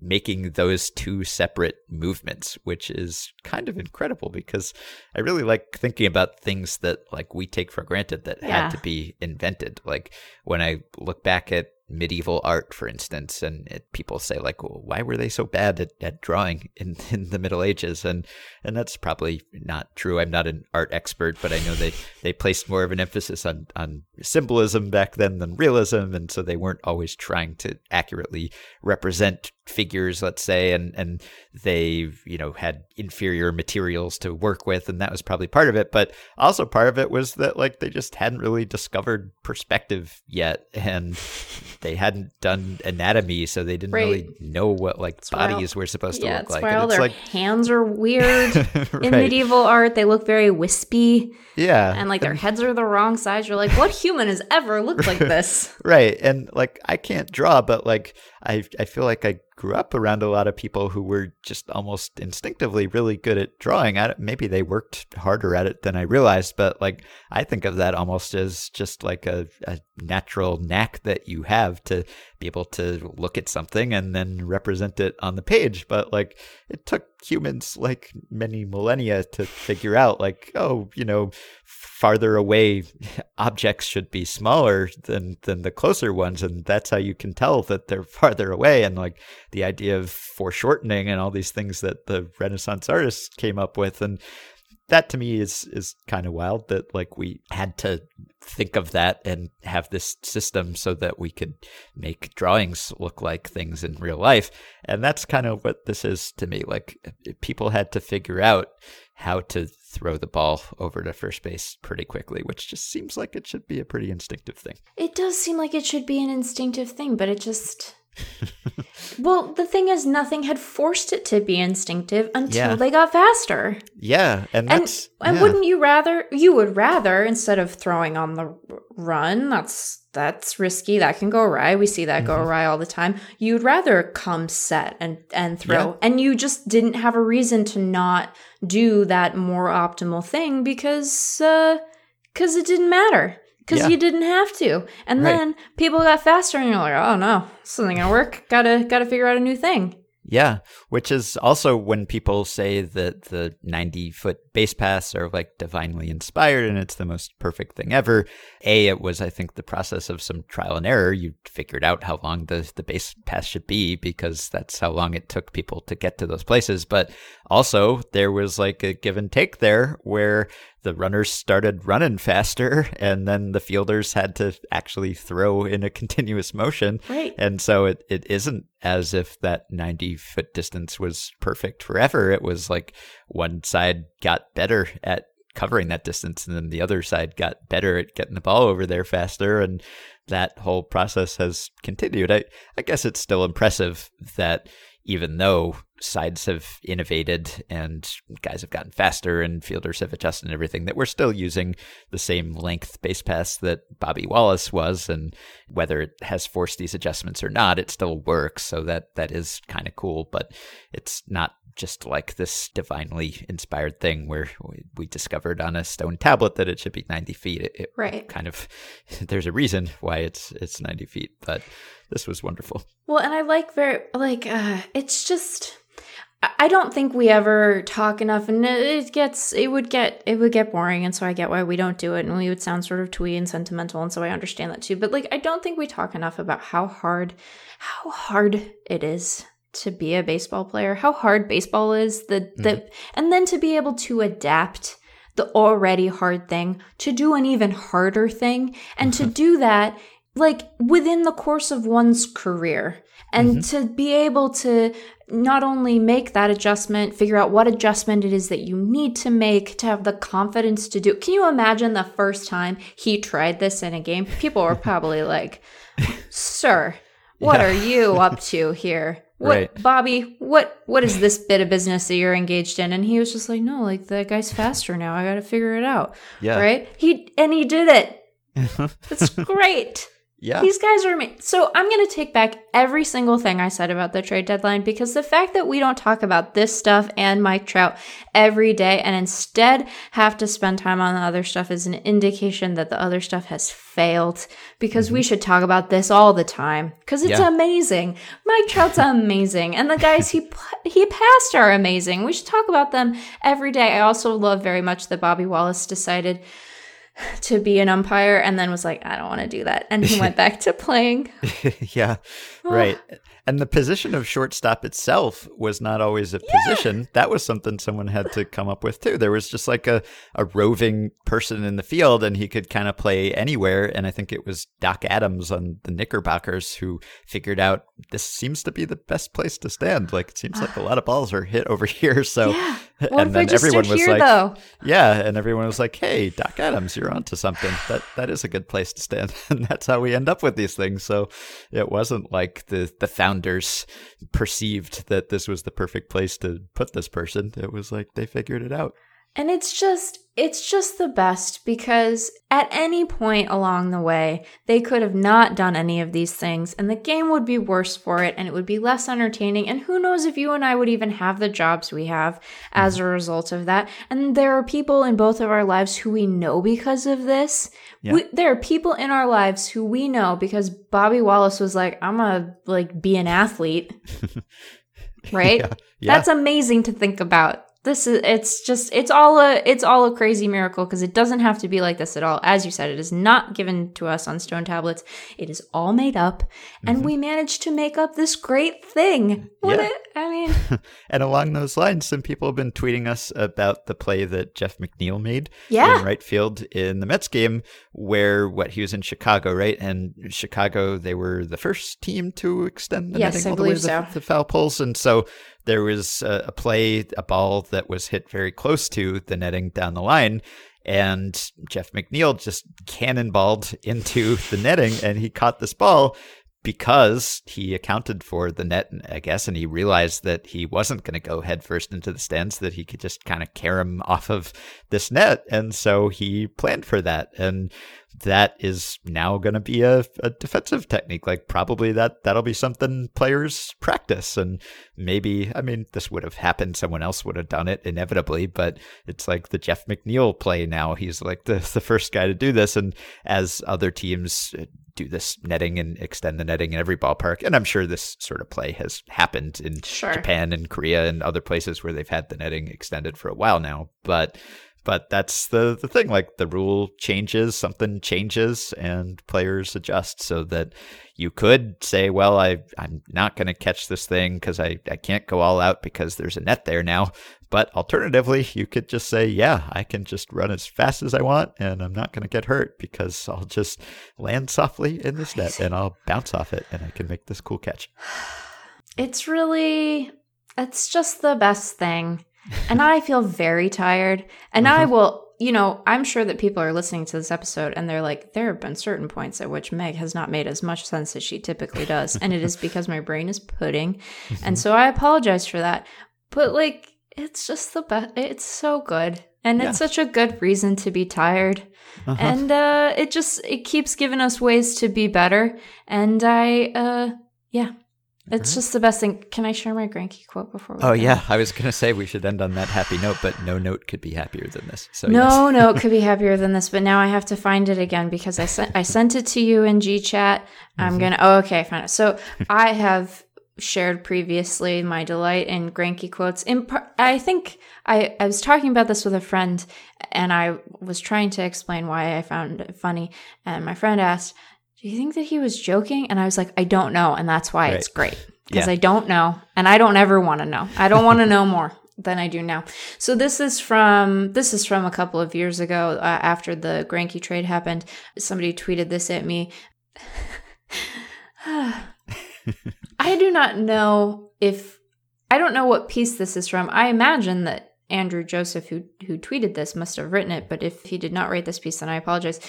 [SPEAKER 3] making those two separate movements, which is kind of incredible because I really like thinking about things that like we take for granted that
[SPEAKER 2] Yeah.
[SPEAKER 3] had to be invented. Like when I look back at medieval art, for instance, and it, people say like, well, why were they so bad at, at drawing in, (laughs) in the Middle Ages? And and that's probably not true. I'm not an art expert, but I know they, they placed more of an emphasis on, on symbolism back then than realism, and so they weren't always trying to accurately represent figures, let's say, and and they you know had inferior materials to work with, and that was probably part of it. But also part of it was that like they just hadn't really discovered perspective yet, and (laughs) they hadn't done anatomy, so they didn't really know what like
[SPEAKER 2] all-
[SPEAKER 3] bodies were supposed to
[SPEAKER 2] yeah,
[SPEAKER 3] look
[SPEAKER 2] that's
[SPEAKER 3] like.
[SPEAKER 2] why
[SPEAKER 3] And
[SPEAKER 2] all
[SPEAKER 3] it's
[SPEAKER 2] their
[SPEAKER 3] like
[SPEAKER 2] hands are weird (laughs) in medieval art. They look very wispy,
[SPEAKER 3] yeah,
[SPEAKER 2] and like their heads are the wrong size. You're like, what human has ever looked like (laughs) this?
[SPEAKER 3] Right. And like I can't draw, but like I I feel like I grew up around a lot of people who were just almost instinctively really good at drawing. I, maybe they worked harder at it than I realized, but like I think of that almost as just like a, a natural knack that you have to be able to look at something and then represent it on the page. But like it took humans like many millennia to figure out like, oh, you know, farther away (laughs) objects should be smaller than than the closer ones and that's how you can tell that they're (laughs) farther away and like the idea of foreshortening and all these things that the renaissance artists came up with and that to me is is kind of wild that like we had to think of that and have this system so that we could make drawings look like things in real life and that's kind of what this is to me like people had to figure out how to throw the ball over to first base pretty quickly which just seems like it should be a pretty instinctive thing
[SPEAKER 2] It does seem like it should be an instinctive thing, but it just. (laughs) well, the thing is, nothing had forced it to be instinctive until
[SPEAKER 3] Yeah.
[SPEAKER 2] they got faster.
[SPEAKER 3] yeah and
[SPEAKER 2] And, and
[SPEAKER 3] yeah.
[SPEAKER 2] wouldn't you rather? You would rather instead of throwing on the run. That's that's risky. That can go awry. We see that go
[SPEAKER 3] Mm-hmm.
[SPEAKER 2] awry all the time. You'd rather come set and and throw,
[SPEAKER 3] Yeah.
[SPEAKER 2] and you just didn't have a reason to not do that more optimal thing because because it didn't matter. Because
[SPEAKER 3] Yeah.
[SPEAKER 2] you didn't have to, and
[SPEAKER 3] Right.
[SPEAKER 2] then people got faster, and you're like, "Oh no, this isn't gonna work. Gotta gotta figure out a new thing."
[SPEAKER 3] Yeah, which is also when people say that the 90 foot base paths are like divinely inspired and it's the most perfect thing ever. A, it was, I think, the process of some trial and error. You figured out how long the, the base path should be because that's how long it took people to get to those places. But also, there was like a give and take there where the runners started running faster (laughs) and then the fielders had to actually throw in a (laughs) continuous motion.
[SPEAKER 2] Right.
[SPEAKER 3] And so it, it isn't as if that 90 foot distance was perfect forever. It was like one side got better at covering that distance and then the other side got better at getting the ball over there faster. And that whole process has continued. I, I guess it's still impressive that even though sides have innovated and guys have gotten faster and fielders have adjusted and everything, that we're still using the same length base pass that Bobby Wallace was. And whether it has forced these adjustments or not, it still works. So that that is kind of cool, but it's not just like this divinely inspired thing where we, we discovered on a stone tablet that it should be 90 feet. It, it
[SPEAKER 2] Right.
[SPEAKER 3] kind of, (laughs) there's a reason why it's it's 90 feet, but this was wonderful.
[SPEAKER 2] Well, and I like very like uh it's just I don't think we ever talk enough, and it gets it would get it would get boring, and so I get why we don't do it, and we would sound sort of twee and sentimental, and so I understand that too. But like, I don't think we talk enough about how hard how hard it is to be a baseball player, how hard baseball is, the the mm-hmm. and then to be able to adapt the already hard thing to do an even harder thing, and to do that like within the course of one's career and mm-hmm. to be able to not only make that adjustment, figure out what adjustment it is that you need to make to have the confidence to do. Can you imagine the first time he tried this in a game? People were probably (laughs) like, "Sir, what yeah. are you up to here?" What, right. Bobby, what what is this bit of business that you're engaged in? And he was just like, "No, like the guy's faster now. I got to figure it out." Yeah. Right? He and he did it. (laughs) It's great.
[SPEAKER 3] Yeah.
[SPEAKER 2] These guys are amazing. So I'm going to take back every single thing I said about the trade deadline because the fact that we don't talk about this stuff and Mike Trout every day and instead have to spend time on the other stuff is an indication that the other stuff has failed because mm-hmm. we should talk about this all the time because it's yeah. amazing. Mike Trout's amazing and the guys he he passed are amazing. We should talk about them every day. I also love very much that Bobby Wallace decided to be an umpire and then was like, I don't want to do that. And he went (laughs) back to playing. (laughs)
[SPEAKER 3] yeah, right. And the position of shortstop itself was not always a position. Yeah. That was something someone had to come up with too. There was just like a, a roving person in the field and he could kind of play anywhere. And I think it was Doc Adams on the Knickerbockers who figured out this seems to be the best place to stand. Like it seems like a ah. lot of balls are hit over (laughs) here. So,
[SPEAKER 2] yeah. And then everyone was here,
[SPEAKER 3] like,
[SPEAKER 2] though?
[SPEAKER 3] yeah. And everyone was like, Hey, Doc Adams, you're onto something. That, that is a good place to stand. (laughs) and that's how we end up with these things. So it wasn't like the, the founders perceived that this was the perfect place to put this person. It was like they figured it out.
[SPEAKER 2] And it's just it's just the best because at any point along the way, they could have not done any of these things and the game would be worse for it and it would be less entertaining. And who knows if you and I would even have the jobs we have as a result of that. And there are people in both of our lives who we know because of this. Yeah. We, there are people in our lives who we know because Bobby Wallace was like, I'm gonna like be an athlete. (laughs) right? Yeah. Yeah. That's amazing to think about this is it's just it's all a it's all a crazy miracle because it doesn't have to be like this at all as you said it is not given to us on stone tablets it is all made up and mm-hmm. we managed to make up this great thing what yeah. It, i mean (laughs)
[SPEAKER 3] and along those lines some people have been tweeting us about the play that jeff mcneil made
[SPEAKER 2] yeah.
[SPEAKER 3] in right field in the mets game where what he was in chicago right and chicago they were the first team to extend the
[SPEAKER 2] yes,
[SPEAKER 3] netting
[SPEAKER 2] I
[SPEAKER 3] all the way to
[SPEAKER 2] so.
[SPEAKER 3] the, the foul poles and so there was a, a play, a ball that was hit very close to the netting down the line and Jeff McNeil just cannonballed into the netting and he caught this ball because he accounted for the net, I guess, and he realized that he wasn't going to go headfirst into the stands, that he could just kind of carry him off of this net. And so he planned for that. And that is now going to be a, a defensive technique. Like probably that that'll be something players practice, and maybe I mean this would have happened. Someone else would have done it inevitably, but it's like the Jeff McNeil play now. He's like the the first guy to do this, and as other teams do this netting and extend the netting in every ballpark, and I'm sure this sort of play has happened in
[SPEAKER 2] sure.
[SPEAKER 3] Japan and Korea and other places where they've had the netting extended for a while now, but but that's the the thing like the rule changes something changes and players adjust so that you could say well i i'm not going to catch this thing cuz i i can't go all out because there's a net there now. But alternatively you could just say yeah i can just run as fast as i want and i'm not going to get hurt because i'll just land softly in this net and i'll bounce off it and i can make this cool catch.
[SPEAKER 2] It's really it's just the best thing and I feel very tired. And mm-hmm. I will, you know, I'm sure that people are listening to this episode and they're like, there have been certain points at which Meg has not made as much sense as she typically does. and it is because my brain is pudding. Mm-hmm. And so I apologize for that. But like, it's just the best. It's so good. And yeah. it's such a good reason to be tired. Uh-huh. And uh, it just, it keeps giving us ways to be better. And I, uh, yeah, it's right. just the best thing. Can I share my Greinke quote before?
[SPEAKER 3] We oh yeah, I was gonna say we should end on that happy note, but no note could be happier than this. So
[SPEAKER 2] no
[SPEAKER 3] yes.
[SPEAKER 2] note (laughs) could be happier than this. But now I have to find it again because I sent I sent it to you in G chat. I'm mm-hmm. gonna. Oh, okay, I found it. So I have shared previously my delight in Greinke quotes. In par- I think I, I was talking about this with a friend and I was trying to explain why I found it funny. And my friend asked, Do you think that he was joking? And I was like, I don't know. And that's why
[SPEAKER 3] Right.
[SPEAKER 2] it's great because
[SPEAKER 3] Yeah.
[SPEAKER 2] I don't know. And I don't ever want to know. I don't want to know more than I do now. So this is from this is from a couple of years ago uh, after the Greinke trade happened. Somebody tweeted this at me. (sighs) I do not know if I don't know what piece this is from. I imagine that Andrew Joseph, who who tweeted this, must have written it. But if he did not write this piece, then I apologize.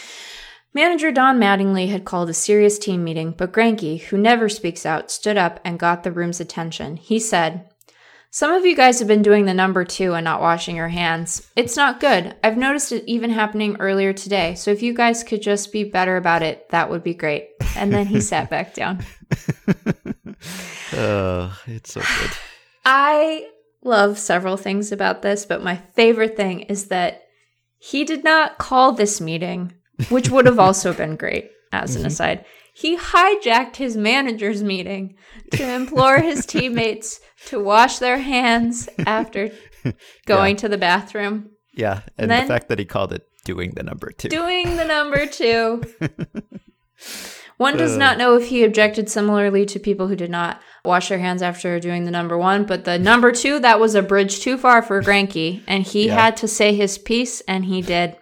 [SPEAKER 2] Manager Don Mattingly had called a serious team meeting, but Greinke, who never speaks out, stood up and got the room's attention. He said, Some of you guys have been doing the number two and not washing your hands. It's not good. I've noticed it even happening earlier today. So if you guys could just be better about it, that would be great. And then he sat back down. (laughs)
[SPEAKER 3] Oh, it's so good.
[SPEAKER 2] I love several things about this, but my favorite thing is that he did not call this meeting, which would have also (laughs) been great as an mm-hmm. aside. He hijacked his manager's meeting to implore his (laughs) teammates to wash their hands after (laughs) going to the bathroom,
[SPEAKER 3] Yeah, and
[SPEAKER 2] Then-
[SPEAKER 3] the fact that he called it doing the number two.
[SPEAKER 2] doing the number two. One does not uh. know if he objected similarly to people who did not wash their hands after doing the number one, but the number two, that was a bridge too far for Greinke, and he
[SPEAKER 3] Yeah.
[SPEAKER 2] had to say his piece, and he did.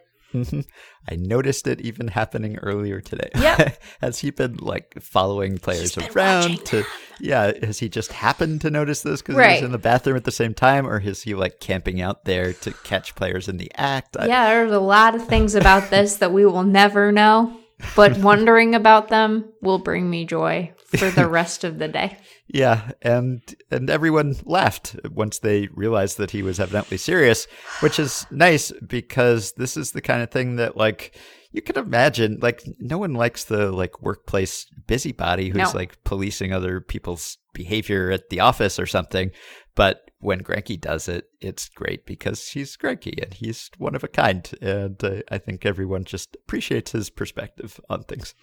[SPEAKER 3] I noticed it even happening earlier today.
[SPEAKER 2] Yep. (laughs)
[SPEAKER 3] has he been like following players around to Yeah, has he just happened to notice this cuz he was in the bathroom at the same time or is he like camping out there to catch players in the act? I-
[SPEAKER 2] Yeah, there's a lot of things about this that we will never know, but wondering about them will bring me joy for the (laughs) rest of the day.
[SPEAKER 3] Yeah, and and everyone laughed once they realized that he was evidently serious, which is nice because this is the kind of thing that like you can imagine like no one likes the like workplace busybody who's
[SPEAKER 2] No.
[SPEAKER 3] like policing other people's behavior at the office or something. But when Greinke does it, it's great because he's Greinke and he's one of a kind, and uh, I think everyone just appreciates his perspective on things.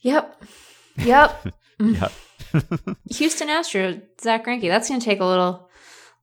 [SPEAKER 2] Yep. Yep. (laughs)
[SPEAKER 3] yep. (laughs)
[SPEAKER 2] Houston Astro, Zach Greinke. That's going to take a little.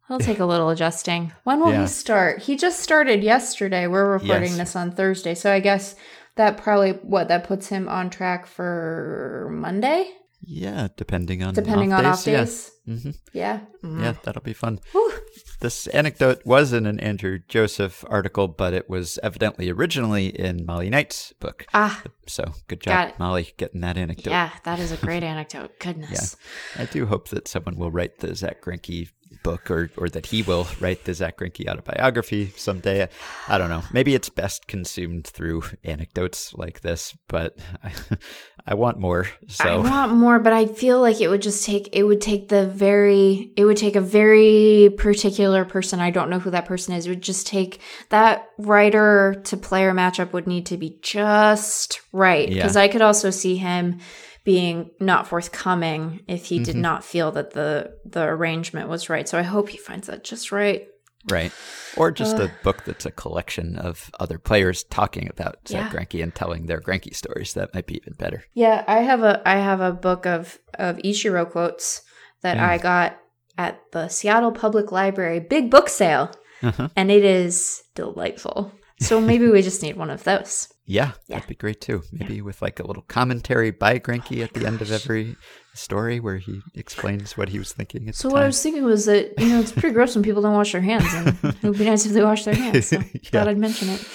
[SPEAKER 2] It'll take a little adjusting. When will
[SPEAKER 3] Yeah.
[SPEAKER 2] he start? He just started yesterday. We're recording
[SPEAKER 3] Yes.
[SPEAKER 2] this on Thursday, so I guess that probably what that puts him on track for Monday,
[SPEAKER 3] Yeah, depending on
[SPEAKER 2] depending on off
[SPEAKER 3] yeah.
[SPEAKER 2] days.
[SPEAKER 3] hmm
[SPEAKER 2] Yeah.
[SPEAKER 3] Yeah, that'll be fun.
[SPEAKER 2] Whew.
[SPEAKER 3] This anecdote was in an Andrew Joseph article, but it was evidently originally in Molly Knight's book.
[SPEAKER 2] Ah,
[SPEAKER 3] So good job. Molly, getting that anecdote.
[SPEAKER 2] yeah, that is a great (laughs) anecdote. Goodness.
[SPEAKER 3] I do hope that someone will write the Zach Greinke book or, or that he will write the Zach Greinke autobiography someday. I don't know. Maybe it's best consumed through anecdotes like this, but (laughs) I, I want more.
[SPEAKER 2] I want more, but I feel like it would just take it would take the very it would take a very particular person. I don't know who that person is. It would just take that writer to player matchup would need to be just right.
[SPEAKER 3] Yeah.
[SPEAKER 2] Because I could also see him being not forthcoming if he
[SPEAKER 3] Mm-hmm.
[SPEAKER 2] did not feel that the the arrangement was right. So I hope he finds that just right.
[SPEAKER 3] Right. Or just a book that's a collection of other players talking about Zach
[SPEAKER 2] Yeah.
[SPEAKER 3] Greinke and telling their Greinke stories. That might be even better.
[SPEAKER 2] Yeah, I have a I have a book of of Ichiro quotes that I got at the Seattle Public Library big book sale,
[SPEAKER 3] Uh-huh.
[SPEAKER 2] and it is delightful. So maybe we just need one of those. (laughs)
[SPEAKER 3] Yeah,
[SPEAKER 2] Yeah.
[SPEAKER 3] that'd be great too. Maybe with like a little commentary by Greinke at the end of every story where he explains what he was thinking at
[SPEAKER 2] So what I was thinking was that you know it's pretty gross when people don't wash their hands, and (laughs) it would be nice if they washed their hands. So (laughs) thought I'd mention it.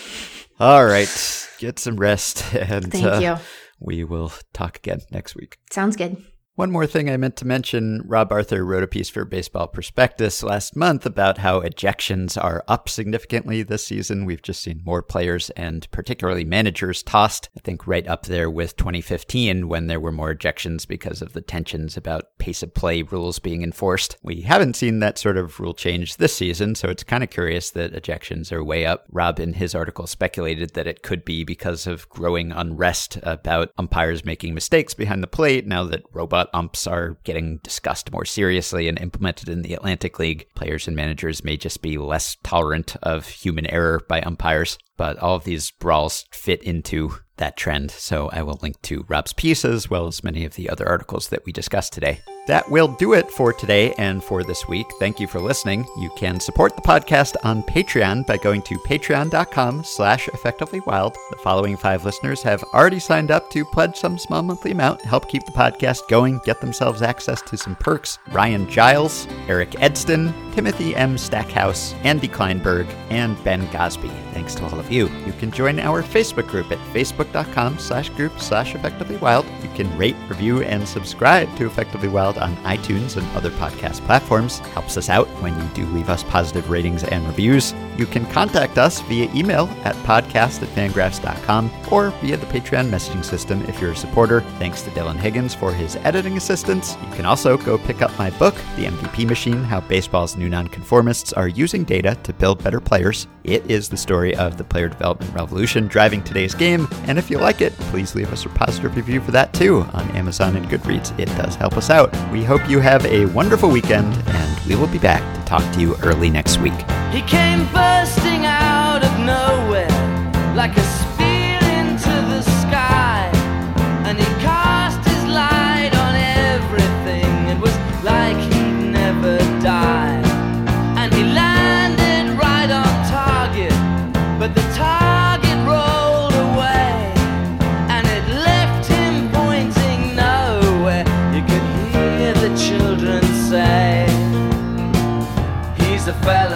[SPEAKER 3] All right, get some rest, (laughs) and
[SPEAKER 2] Thank
[SPEAKER 3] uh,
[SPEAKER 2] you.
[SPEAKER 3] we will talk again next week.
[SPEAKER 2] Sounds good.
[SPEAKER 3] One more thing I meant to mention Rob Arthur wrote a piece for Baseball Prospectus last month about how ejections are up significantly this season. We've just seen more players and particularly managers tossed. I think right up there with 2015 when there were more ejections because of the tensions about pace of play rules being enforced. We haven't seen that sort of rule change this season, so it's kind of curious that ejections are way up. Rob, in his article, speculated that it could be because of growing unrest about umpires making mistakes behind the plate now that robot umps are getting discussed more seriously and implemented in the Atlantic League. Players and managers may just be less tolerant of human error by umpires. But all of these brawls fit into that trend, so I will link to Rob's piece as well as many of the other articles that we discussed today. That will do it for today and for this week. Thank you for listening. You can support the podcast on Patreon by going to patreon.com slash effectivelywild. The following five listeners have already signed up to pledge some small monthly amount, help keep the podcast going, get themselves access to some perks. Ryan Giles, Eric Edston, Timothy M. Stackhouse, Andy Kleinberg, and Ben Gosby. Thanks to all of you. You can join our Facebook group at facebook.com slash group slash effectivelywild. You can rate, review, and subscribe to Effectively Wild on iTunes and other podcast platforms. Helps us out when you do leave us positive ratings and reviews. You can contact us via email at podcast at fangraphs.com or via the Patreon messaging system if you're a supporter. Thanks to Dylan Higgins for his editing assistance. You can also go pick up my book, The MVP Machine How Baseball's New Nonconformists Are Using Data to Build Better Players. It is the story of the player development revolution driving today's game. And if you like it, please leave us a positive review for that too on Amazon and Goodreads. It does help us out. We hope you have a wonderful weekend, and we will be back to talk to you early next week.
[SPEAKER 1] He came bursting out of nowhere like a He's the